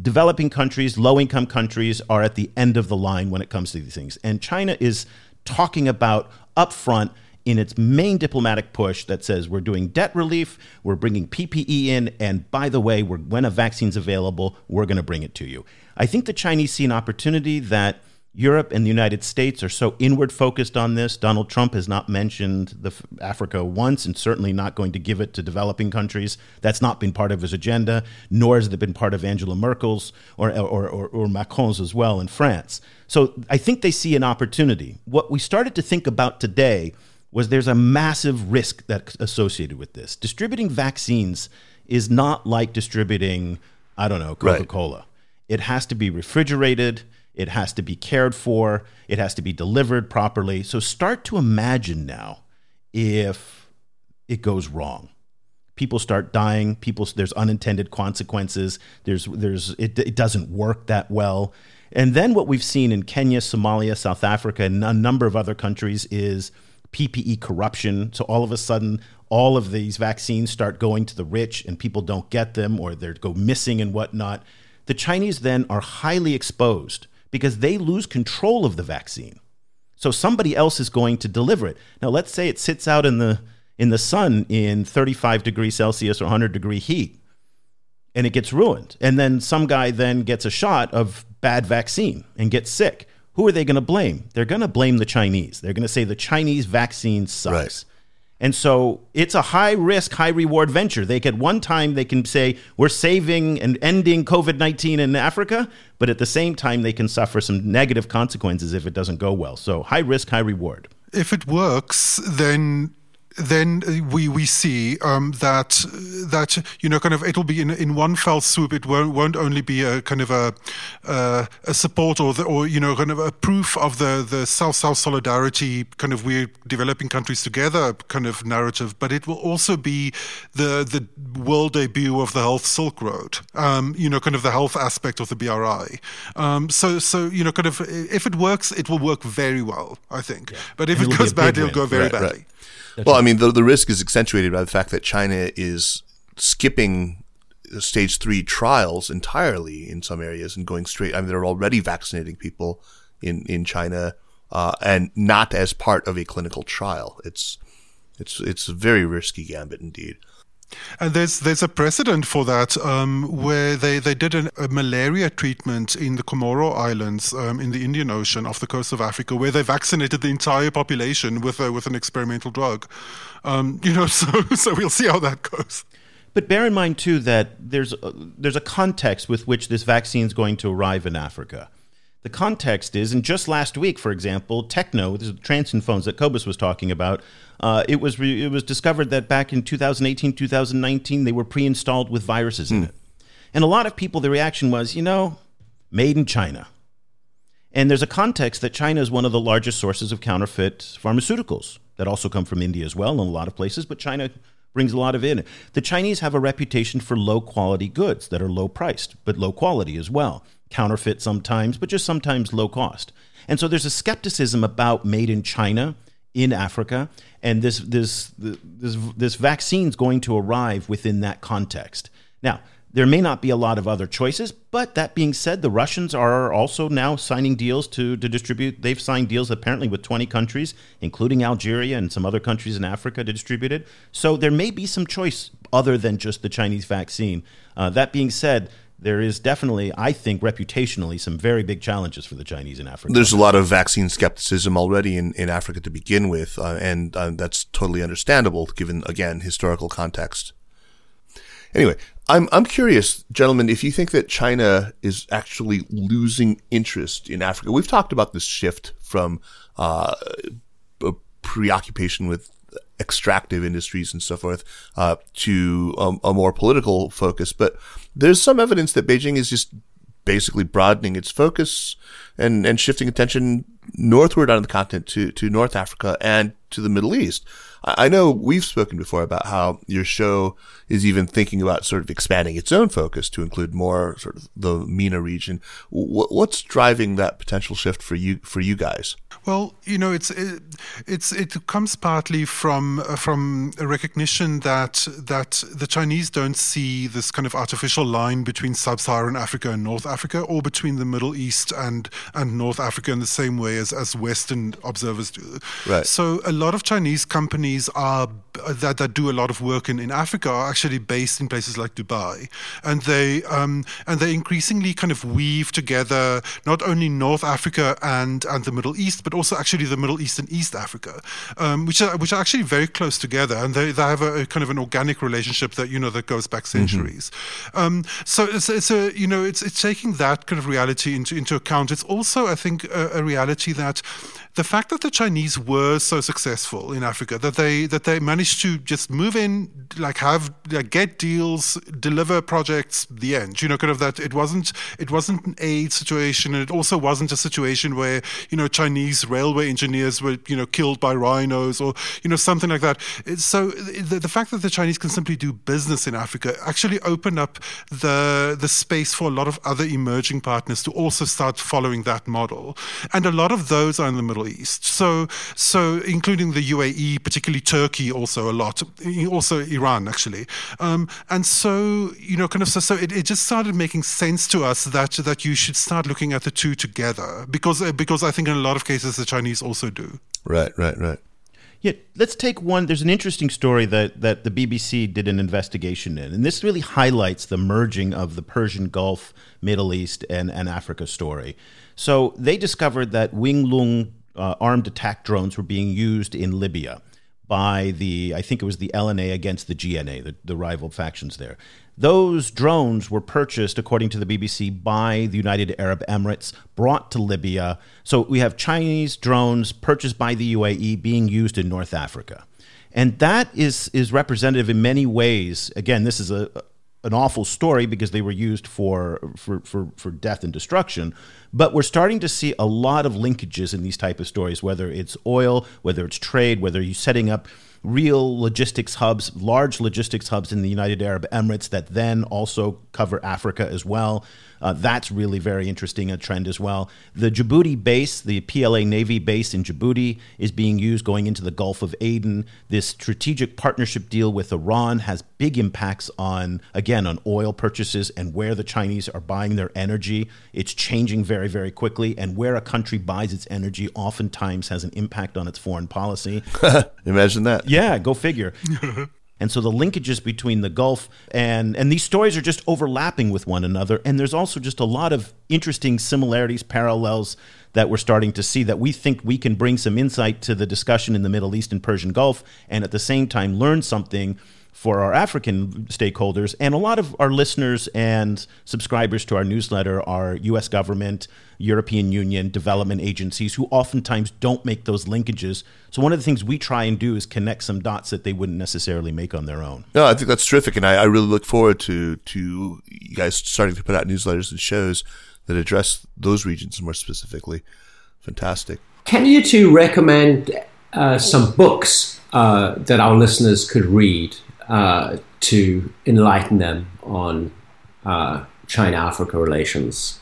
developing countries, low income countries are at the end of the line when it comes to these things. And China is talking about upfront in its main diplomatic push that says we're doing debt relief, we're bringing PPE in, and by the way, when a vaccine's available, we're going to bring it to you. I think the Chinese see an opportunity that Europe and the United States are so inward focused on this. Donald Trump has not mentioned the Africa once, and certainly not going to give it to developing countries. That's not been part of his agenda, nor has it been part of Angela Merkel's or, or, or, or Macron's as well in France. So I think they see an opportunity. What we started to think about today was there's a massive risk that's associated with this. Distributing vaccines is not like distributing, I don't know, Coca Cola. Right. It has to be refrigerated it has to be cared for. It has to be delivered properly. So start to imagine now if it goes wrong. People start dying. People, there's unintended consequences. There's, there's, it, it doesn't work that well. And then what we've seen in Kenya, Somalia, South Africa, and a number of other countries is PPE corruption. So all of a sudden, all of these vaccines start going to the rich, and people don't get them, or they go missing and whatnot. The Chinese then are highly exposed because they lose control of the vaccine. So somebody else is going to deliver it. Now let's say it sits out in the in the sun in 35 degrees Celsius or 100 degree heat and it gets ruined. And then some guy then gets a shot of bad vaccine and gets sick. Who are they going to blame? They're going to blame the Chinese. They're going to say the Chinese vaccine sucks. Right. And so it's a high risk, high reward venture. They can one time they can say we're saving and ending COVID nineteen in Africa, but at the same time they can suffer some negative consequences if it doesn't go well. So high risk, high reward. If it works, then then we we see um, that that you know kind of it'll be in in one fell swoop. It won't won't only be a kind of a uh, a support or the, or you know kind of a proof of the the South South solidarity kind of we're developing countries together kind of narrative, but it will also be the the world debut of the Health Silk Road. Um, you know, kind of the health aspect of the BRI. Um, so so you know kind of if it works, it will work very well, I think. Yeah. But if And it it'll goes bad, it'll go very Right, right. Badly. well, I mean, the, the risk is accentuated by the fact that China is skipping stage three trials entirely in some areas and going straight. I mean, they're already vaccinating people in in China uh, and not as part of a clinical trial. It's it's it's a very risky gambit indeed. And there's there's a precedent for that um, where they, they did an, a malaria treatment in the Comoro Islands um, in the Indian Ocean off the coast of Africa, where they vaccinated the entire population with a, with an experimental drug. Um, you know, so so we'll see how that goes. But bear in mind too that there's a, there's a context with which this vaccine is going to arrive in Africa. The context is, and just last week, for example, Tecno, the Transsion phones that Cobus was talking about, uh, it was re- it was discovered that back in 2018, 2019, they were pre-installed with viruses in it, and a lot of people, the reaction was, you know, made in China. And there's a context that China is one of the largest sources of counterfeit pharmaceuticals that also come from India as well in a lot of places, but China brings a lot of in. The Chinese have a reputation for low quality goods that are low priced, but low quality as well. Counterfeit sometimes, but just sometimes low cost. And so there's a skepticism about made in China in Africa, and this this this this vaccine's going to arrive within that context. Now, there may not be a lot of other choices, but that being said, the Russians are also now signing deals to, to distribute. They've signed deals apparently with 20 countries, including Algeria and some other countries in Africa to distribute it. So there may be some choice other than just the Chinese vaccine. Uh, that being said, there is definitely, I think, reputationally, some very big challenges for the Chinese in Africa. There's a lot of vaccine skepticism already in, in Africa to begin with, uh, and uh, that's totally understandable given, again, historical context. Anyway, I'm I'm curious, gentlemen, if you think that China is actually losing interest in Africa. We've talked about this shift from uh, a preoccupation with extractive industries and so forth uh, to um, a more political focus, but there's some evidence that Beijing is just basically broadening its focus and, and shifting attention northward on the continent to, to North Africa and to the Middle East. I know we've spoken before about how your show is even thinking about sort of expanding its own focus to include more sort of the MENA region. Wh- What's driving that potential shift for you for you guys? Well, you know, it's it, it's it comes partly from uh, from a recognition that that the Chinese don't see this kind of artificial line between sub-Saharan Africa and North Africa, or between the Middle East and and North Africa in the same way as as Western observers do. Right. So a lot of Chinese companies are that that do a lot of work in, in Africa are actually based in places like Dubai, and they um, and they increasingly kind of weave together not only North Africa and and the Middle East, but also actually the Middle East and East Africa, um, which are which are actually very close together, and they, they have a, a kind of an organic relationship that you know that goes back centuries. Um, so it's, it's a you know it's it's taking that kind of reality into into account. It's also I think a, a reality that the fact that the Chinese were so successful in Africa that they that they managed to just move in, like have like, get deals, deliver projects, the end. You know, kind of that it wasn't it wasn't an aid situation, and it also wasn't a situation where you know Chinese railway engineers were you know killed by rhinos or you know something like that. So the, the fact that the Chinese can simply do business in Africa actually opened up the the space for a lot of other emerging partners to also start following that model, and a lot of those are in the Middle East. So so including the UAE, particularly Turkey, also a lot, also Iran actually, um, and so you know kind of so, so it, it just started making sense to us that that you should start looking at the two together because uh, because I think in a lot of cases the Chinese also do. Right, right, right. Yeah, let's take one. There's an interesting story that, that the BBC did an investigation in, and this really highlights the merging of the Persian Gulf, Middle East, and, and Africa story. So they discovered that Wing Loong uh, armed attack drones were being used in Libya by the, I think it was the LNA against the GNA, the, the rival factions there. Those drones were purchased, according to the BBC, by the United Arab Emirates, brought to Libya. So we have Chinese drones purchased by the UAE being used in North Africa. And that is, is representative in many ways. Again, this is a, an awful story because they were used for, for, for, for death and destruction. But we're starting to see a lot of linkages in these type of stories, whether it's oil, whether it's trade, whether you're setting up real logistics hubs, large logistics hubs in the United Arab Emirates that then also cover Africa as well. Uh, that's really very interesting a trend as well. The Djibouti base, the PLA Navy base in Djibouti, is being used going into the Gulf of Aden. This strategic partnership deal with Iran has big impacts on, again, on oil purchases and where the Chinese are buying their energy. It's changing very, very quickly, and where a country buys its energy oftentimes has an impact on its foreign policy. Imagine that. Yeah, go figure. And so the linkages between the Gulf and and these stories are just overlapping with one another. And there's also just a lot of interesting similarities, parallels that we're starting to see that we think we can bring some insight to the discussion in the Middle East and Persian Gulf, and at the same time learn something for our African stakeholders. And a lot of our listeners and subscribers to our newsletter are US government, European Union, development agencies who oftentimes don't make those linkages. So, one of the things we try and do is connect some dots that they wouldn't necessarily make on their own. No, I think that's terrific. And I, I really look forward to, to you guys starting to put out newsletters and shows that address those regions more specifically. Fantastic. Can you two recommend uh, some books uh, that our listeners could read uh, to enlighten them on uh, China Africa relations?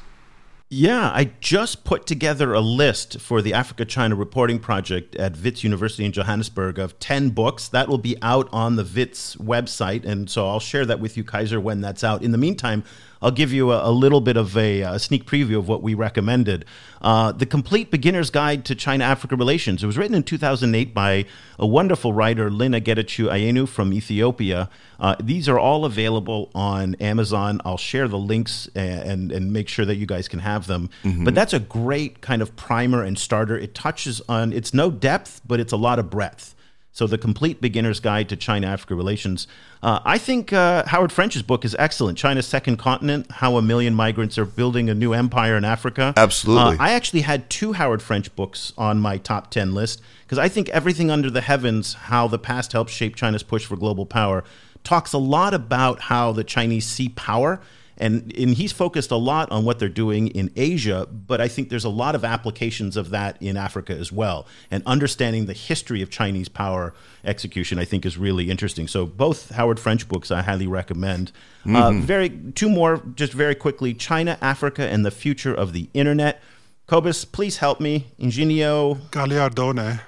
Yeah, I just put together a list for the Africa China Reporting Project at Wits University in Johannesburg of 10 books. That will be out on the Wits website. And so I'll share that with you, Kaiser, when that's out. In the meantime, I'll give you a, a little bit of a, a, sneak preview of what we recommended. Uh, the Complete Beginner's Guide to China Africa Relations. It was written in 2008 by a wonderful writer, Lina Getachew Ayenu from Ethiopia. Uh, these are all available on Amazon. I'll share the links and, and, and make sure that you guys can have them. Mm-hmm. But that's a great kind of primer and starter. It touches on, it's no depth, but it's a lot of breadth. So, The Complete Beginner's Guide to China Africa Relations. Uh, I think uh, Howard French's book is excellent. China's Second Continent How a Million Migrants Are Building a New Empire in Africa. Absolutely. Uh, I actually had two Howard French books on my top 10 list because I think Everything Under the Heavens How the Past Helped Shape China's Push for Global Power talks a lot about how the Chinese see power and and he's focused a lot on what they're doing in Asia, but I think there's a lot of applications of that in Africa as well. And understanding the history of Chinese power execution, I think, is really interesting. So both Howard French books I highly recommend. Uh, mm-hmm. Uh, very two more, just very quickly: China, Africa, and the future of the internet. Cobus, please help me. Iginio Gagliardone.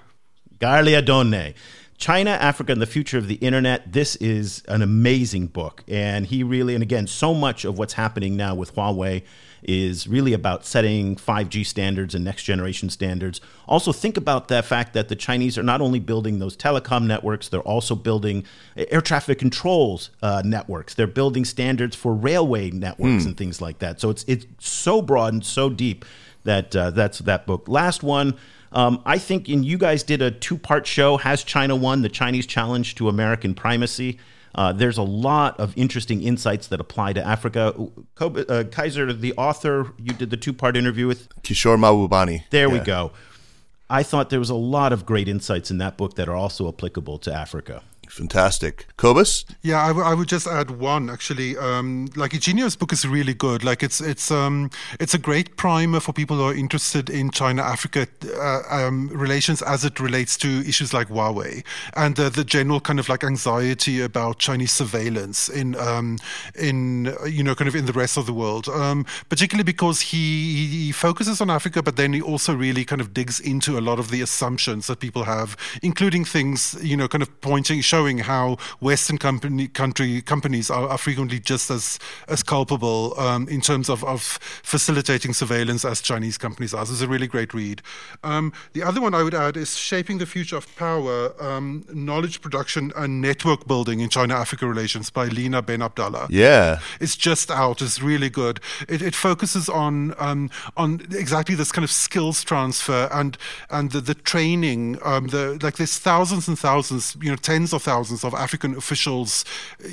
Gagliardone. China, Africa, and the Future of the Internet. This is an amazing book. And he really, and again, so much of what's happening now with Huawei is really about setting 5G standards and next generation standards. Also, think about the fact that the Chinese are not only building those telecom networks, they're also building air traffic controls uh, networks. They're building standards for railway networks mm. and things like that. So it's it's so broad and so deep that uh, that's that book. Last one. Um, I think, and you guys did a two part show. Has China won the Chinese challenge to American primacy? Uh, there's a lot of interesting insights that apply to Africa. Uh, Kaiser, the author, you did the two part interview with Kishore Mahbubani. There yeah. we go. I thought there was a lot of great insights in that book that are also applicable to Africa. Fantastic. Cobus? Yeah, I, w- I would just add one actually. Um, like Eugenio's book is really good. Like it's it's um, it's a great primer for people who are interested in China Africa uh, um, relations as it relates to issues like Huawei and uh, the general kind of like anxiety about Chinese surveillance in um, in you know kind of in the rest of the world. Um, particularly because he he focuses on Africa, but then he also really kind of digs into a lot of the assumptions that people have, including things you know kind of pointing showing how Western company country companies are, are frequently just as as culpable um, in terms of, of facilitating surveillance as Chinese companies are. So it's a really great read. Um, the other one I would add is Shaping the Future of Power: um, Knowledge Production and Network Building in China-Africa Relations by Lina Benabdallah. Yeah, it's just out. It's really good. It, it focuses on um, on exactly this kind of skills transfer and and the, the training. Um, the like there's thousands and thousands, you know, tens of thousands of African officials,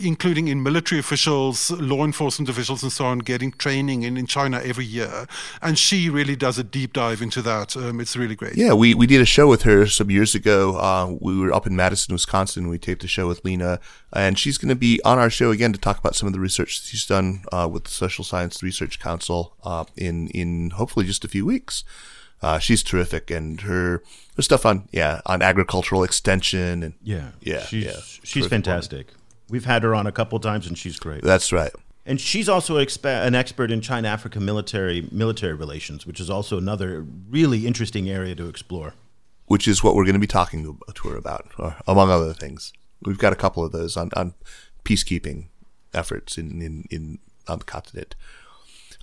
including in military officials, law enforcement officials, and so on, getting training in, in China every year. And she really does a deep dive into that. Um, it's really great. Yeah, we, we did a show with her some years ago. Uh, we were up in Madison, Wisconsin. We taped a show with Lina, and she's going to be on our show again to talk about some of the research she's done uh, with the Social Science Research Council uh, in in hopefully just a few weeks. Uh, she's terrific, and her her stuff on yeah on agricultural extension and yeah yeah she's, yeah she's fantastic. We've had her on a couple times, and she's great. That's right. And she's also an expert in China Africa military military relations, which is also another really interesting area to explore. Which is what we're going to be talking to her about, uh, among other things. We've got a couple of those on, on peacekeeping efforts in, in, in on the continent.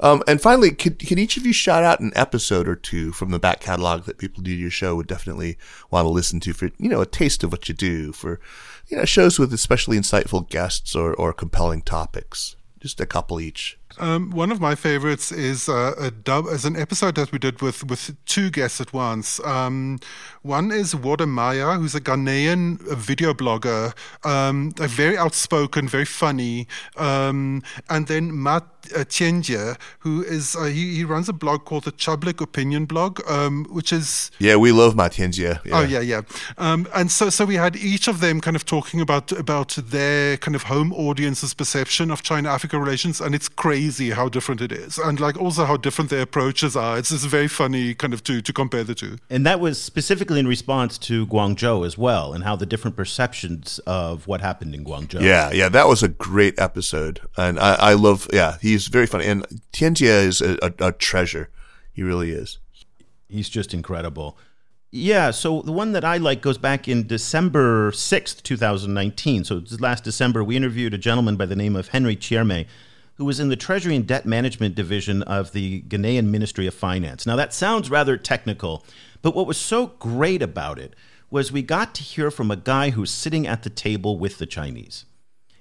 Um, and finally, could, can each of you shout out an episode or two from the back catalog that people do your show would definitely want to listen to for, you know, a taste of what you do for, you know, shows with especially insightful guests or, or compelling topics? Just a couple each. Um, one of my favorites is uh, a dub as an episode that we did with with two guests at once. Um, one is Wode Maya, who's a Ghanaian video blogger, um, very outspoken, very funny, um, and then Matt uh, Tianjie, who is uh, he, he runs a blog called the Chublic Opinion Blog, um, which is yeah, we love Matt Tianjie. Yeah. Oh yeah, yeah, um, and so so we had each of them kind of talking about about their kind of home audience's perception of China-Africa relations, and it's crazy crazy how different it is, and like also how different their approaches are. It's, it's very funny kind of to to compare the two. And that was specifically in response to Guangzhou as well, and how the different perceptions of what happened in Guangzhou. Yeah, yeah, that was a great episode, and I, I love. Yeah, he's very funny, and Tianjie is a, a, a treasure. He really is. He's just incredible. Yeah, so the one that I like goes back in December 6th, 2019. So last December, we interviewed a gentleman by the name of Henry Chierne, who was in the Treasury and Debt Management Division of the Ghanaian Ministry of Finance. Now, that sounds rather technical, but what was so great about it was we got to hear from a guy who's sitting at the table with the Chinese.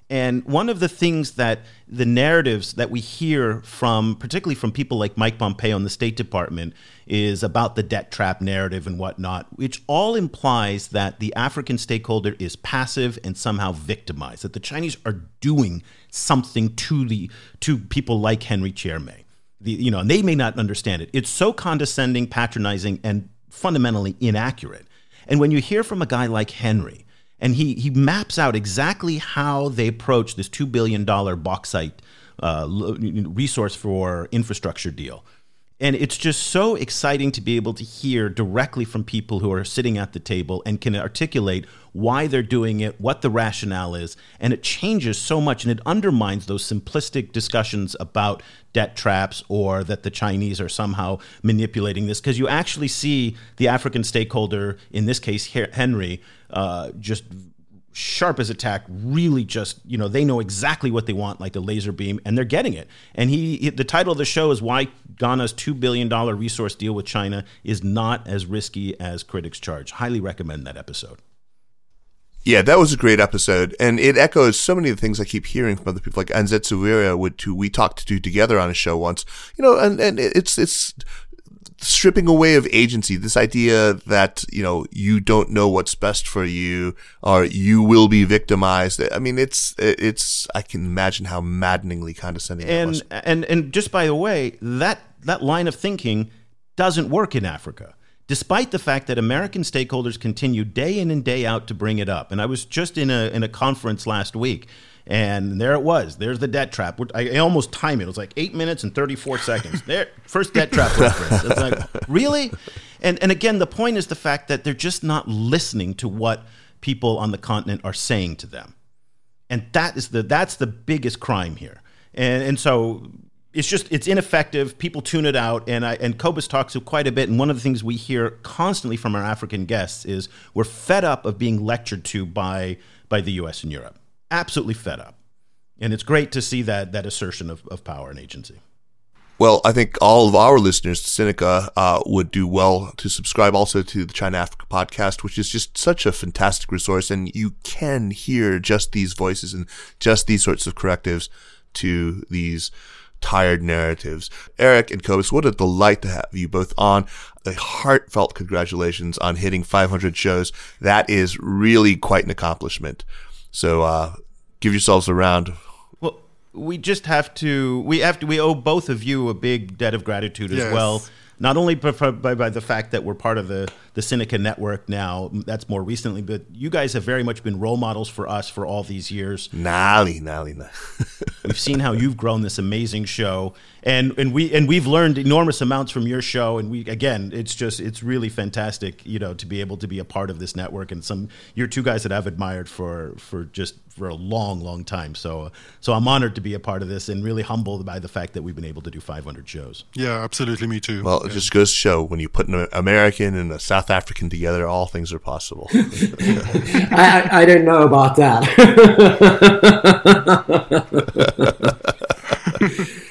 And one of the things that the narratives that we hear from, particularly from people like Mike Pompeo in the State Department, is about the debt trap narrative and whatnot, which all implies that the African stakeholder is passive and somehow victimized, that the Chinese are doing something to the to people like Henry Chierne. The, you know, and they may not understand it. It's so condescending, patronizing, and fundamentally inaccurate. And when you hear from a guy like Henry, and he he maps out exactly how they approach this two billion dollar bauxite uh, resource for infrastructure deal. And it's just so exciting to be able to hear directly from people who are sitting at the table and can articulate why they're doing it, what the rationale is. And it changes so much and it undermines those simplistic discussions about debt traps or that the Chinese are somehow manipulating this. Because you actually see the African stakeholder, in this case, Henry, uh, just sharp as attack really just you know they know exactly what they want like a laser beam and they're getting it. And he the title of the show is why ghana's $2 billion resource deal with china is not as risky as critics charge. Highly recommend that episode. Yeah, that was a great episode, and it echoes so many of the things I keep hearing from other people, like Anzetse Were, who we talked to together on a show once. You know, and, and it's it's stripping away of agency, this idea that, you know, you don't know what's best for you or you will be victimized. I mean, it's, it's, I can imagine how maddeningly condescending and, And, and just by the way, that, that line of thinking doesn't work in Africa despite the fact that American stakeholders continue day in and day out to bring it up. And I was just in a in a conference last week and there it was. There's the debt trap. I, almost timed it. It was like eight minutes and 34 seconds. There, first debt trap reference. It's like, really? And, and again, the point is the fact that they're just not listening to what people on the continent are saying to them. And that is the, that's the biggest crime here. And, and so it's just it's ineffective. People tune it out, and I and Cobus talks to quite a bit. And one of the things we hear constantly from our African guests is we're fed up of being lectured to by by the U.S. and Europe. Absolutely fed up. And it's great to see that, that assertion of, of power and agency. Well, I think all of our listeners to Sinica uh, would do well to subscribe also to the China Africa podcast, which is just such a fantastic resource. And you can hear just these voices and just these sorts of correctives to these tired narratives. Eric and Cobus, what a delight to have you both on. A heartfelt congratulations on hitting 500 shows. That is really quite an accomplishment. So, uh, give yourselves a round well, we just have to. We have to. We owe both of you a big debt of gratitude as Yes. well. Not only by, by, by the fact that we're part of the the Sinica network now. That's more recently, but you guys have very much been role models for us for all these years. Nali, nali, nali. We've seen how you've grown this amazing show, and and we and we've learned enormous amounts from your show. And we again, it's just it's really fantastic, you know, to be able to be a part of this network. And some you're two guys that I've admired for for just for a long, long time. So so I'm honored to be a part of this, and really humbled by the fact that we've been able to do 500 shows. Yeah, absolutely. Me too. Well, it just goes to show when you put an American and a South African together, all things are possible. I, I, I don't know about that.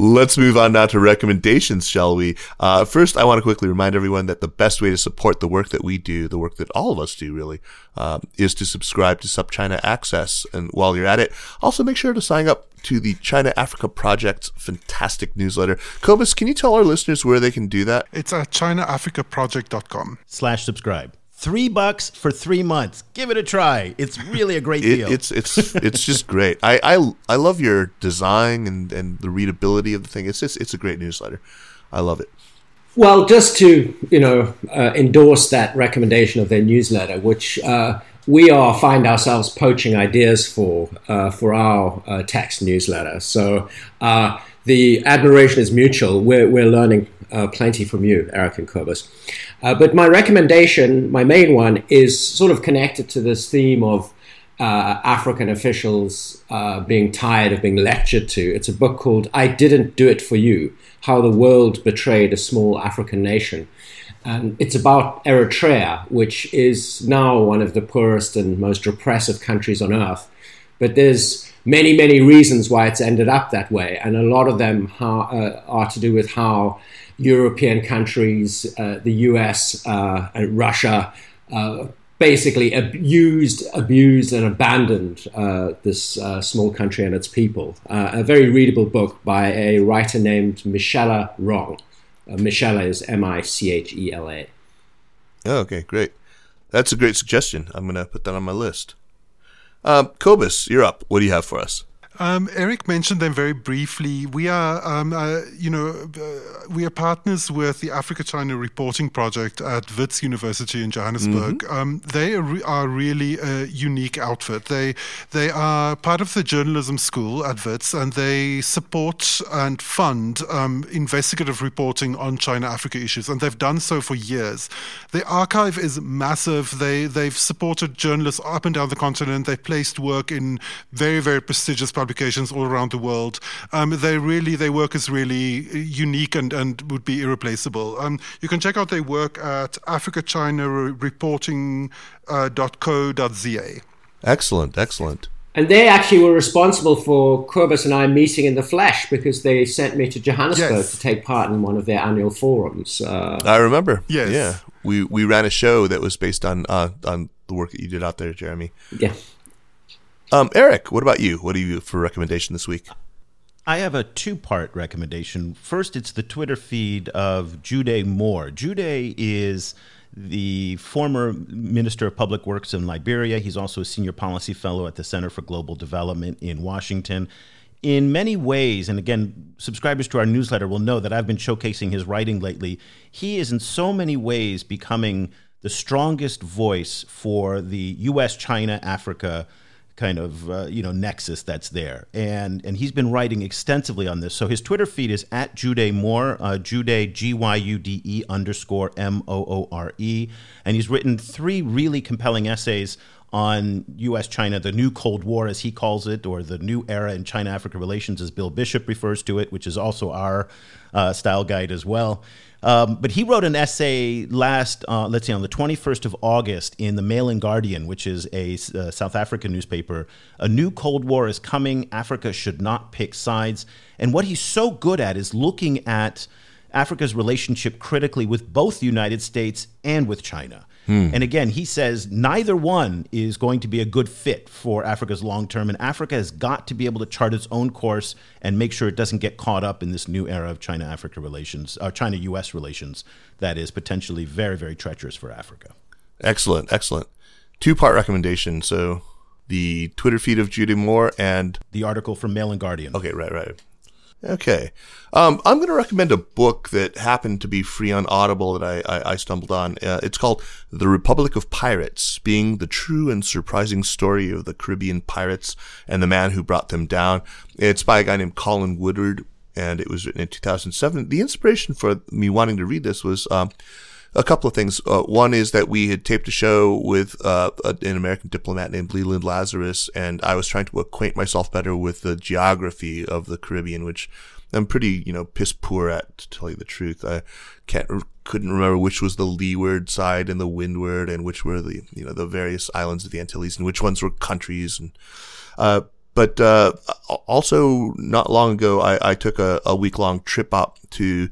Let's move on now to recommendations, shall we? Uh, first, I want to quickly remind everyone that the best way to support the work that we do, the work that all of us do really, um, is to subscribe to SupChina Access. And while you're at it, also make sure to sign up to the China Africa Project's fantastic newsletter. Cobus, can you tell our listeners where they can do that? it's at ChinaAfricaProject.com. Slash subscribe. Three bucks for three months. Give it a try. It's really a great It, deal. it's it's it's just great. I, I I love your design and, and the readability of the thing. It's just it's a great newsletter. I love it. Well, just to you know uh, endorse that recommendation of their newsletter, which uh, we are find ourselves poaching ideas for uh, for our uh, text newsletter. So uh, the admiration is mutual. We're we're learning uh, plenty from you, Eric and Cobus. Uh, but my recommendation, my main one, is sort of connected to this theme of uh, African officials uh, being tired of being lectured to. It's a book called I Didn't Do It For You How the World Betrayed a Small African Nation. And it's about Eritrea, which is now one of the poorest and most repressive countries on earth. But there's many, many reasons why it's ended up that way. And a lot of them uh, are to do with how European countries, uh, the US, uh, and Russia, uh, basically abused, abused, and abandoned uh, this uh, small country and its people. A very readable book by a writer named Michela Wrong. Michela is M I C H E L A. Oh, okay, great. That's a great suggestion. I'm gonna put that on my list. Cobus, you're up. What do you have for us? Um, Eric mentioned them very briefly. We are, um, uh, you know, uh, we are partners with the Africa China Reporting Project at Wits University in Johannesburg. Um, they are, re- are really a unique outfit. They they are part of the journalism school at Wits, and they support and fund um, investigative reporting on China Africa issues, and they've done so for years. The archive is massive. They they've supported journalists up and down the continent. They've placed work in very very prestigious publications all around the world. Um, they really their work is really unique and, and would be irreplaceable. Um, you can check out their work at africachinareporting.co.za. Excellent, excellent. And they actually were responsible for Cobus and I meeting in the flesh because they sent me to Johannesburg Yes. to take part in one of their annual forums. Uh, I remember. Yes. Yeah. We we ran a show that was based on uh, on the work that you did out there, Jeremy. yeah. Um, Eric, what about you? What do you for recommendation this week? I have a two part recommendation. First, it's the Twitter feed of Jude Moore. Jude is the former Minister of Public Works in Liberia. He's also a senior policy fellow at the Center for Global Development in Washington. In many ways, and again, subscribers to our newsletter will know that I've been showcasing his writing lately. He is in so many ways becoming the strongest voice for the U.S., China, Africa kind of uh, you know nexus that's there and and he's been writing extensively on this so his twitter feed is at jude moore uh, jude g-y-u-d-e underscore m-o-o-r-e and he's written three really compelling essays on U.S. China, the new Cold War, as he calls it, or the new era in China Africa relations, as Bill Bishop refers to it, which is also our uh, style guide as well. Um, but he wrote an essay last, uh, let's see, on the 21st of August in the Mail and Guardian, which is a uh, South African newspaper. A new Cold War is coming. Africa should not pick sides. And what he's so good at is looking at Africa's relationship critically with both the United States and with China. Hmm. And again, he says neither one is going to be a good fit for Africa's long term, and Africa has got to be able to chart its own course and make sure it doesn't get caught up in this new era of China Africa relations, or uh, China US relations that is potentially very, very treacherous for Africa. Excellent, excellent. Two part recommendation. So the Twitter feed of Judy Moore and the article from Mail and Guardian. Okay, right, right. Okay. Um, I'm going to recommend a book that happened to be free on Audible that I, I, I stumbled on. Uh, it's called The Republic of Pirates, being the true and surprising story of the Caribbean pirates and the man who brought them down. It's by a guy named Colin Woodard, and it was written in 2007. The inspiration for me wanting to read this was, um, a couple of things. Uh, one is that we had taped a show with uh, an American diplomat named Leland Lazarus, and I was trying to acquaint myself better with the geography of the Caribbean, which I'm pretty, you know, piss poor at, to tell you the truth. I can't, couldn't remember which was the leeward side and the windward, and which were the, you know, the various islands of the Antilles, and which ones were countries, and uh, but uh, also not long ago, I, I took a, a week long trip up to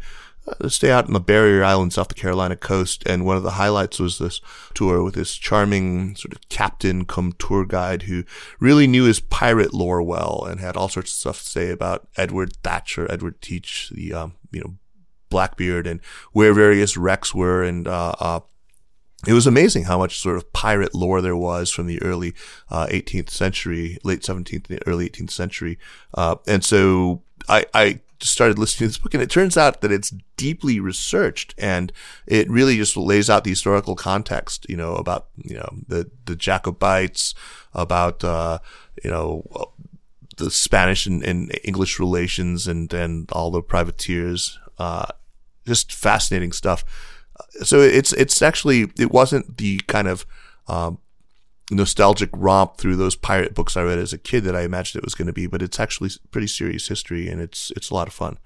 stay out in the Barrier Islands off the Carolina coast. And one of the highlights was this tour with this charming sort of captain come tour guide who really knew his pirate lore well and had all sorts of stuff to say about Edward Thatcher, Edward Teach, the, um, you know, Blackbeard and where various wrecks were. And, uh, uh, it was amazing how much sort of pirate lore there was from the early uh, 18th century, late 17th, and early 18th century. Uh, and so I, I started listening to this book and it turns out that it's deeply researched and it really just lays out the historical context, you know, about, you know, the, the Jacobites, about, uh, you know, the Spanish and, and, English relations and, and all the privateers, uh, just fascinating stuff. So it's, it's actually, it wasn't the kind of, um, nostalgic romp through those pirate books I read as a kid that I imagined it was going to be, but it's actually pretty serious history and it's it's a lot of fun.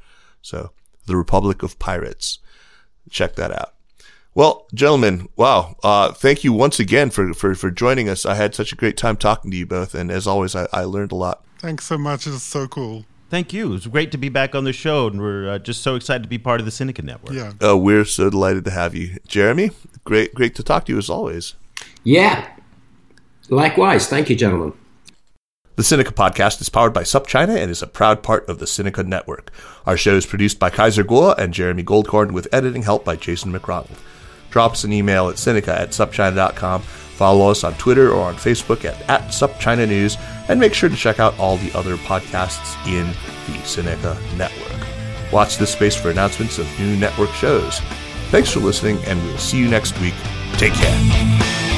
So, The Republic of Pirates. Check that out. Well, gentlemen, wow. Uh, thank you once again for, for, for joining us. I had such a great time talking to you both. And as always, I, I learned a lot. Thanks so much. It's so cool. Thank you. It was great to be back on the show, and we're uh, just so excited to be part of the Sinica Network. Yeah. Uh, we're so delighted to have you. Jeremy, great, great to talk to you as always. Yeah, Likewise. Thank you, gentlemen. The Sinica podcast is powered by SupChina and is a proud part of the Sinica Network. Our show is produced by Kaiser Kuo and Jeremy Goldkorn with editing help by Jason McRonald. Drop us an email at Sinica at SupChina.com. Follow us on Twitter or on Facebook at, at SupChina News, and make sure to check out all the other podcasts in the Sinica Network. Watch this space for announcements of new network shows. Thanks for listening, and we'll see you next week. Take care.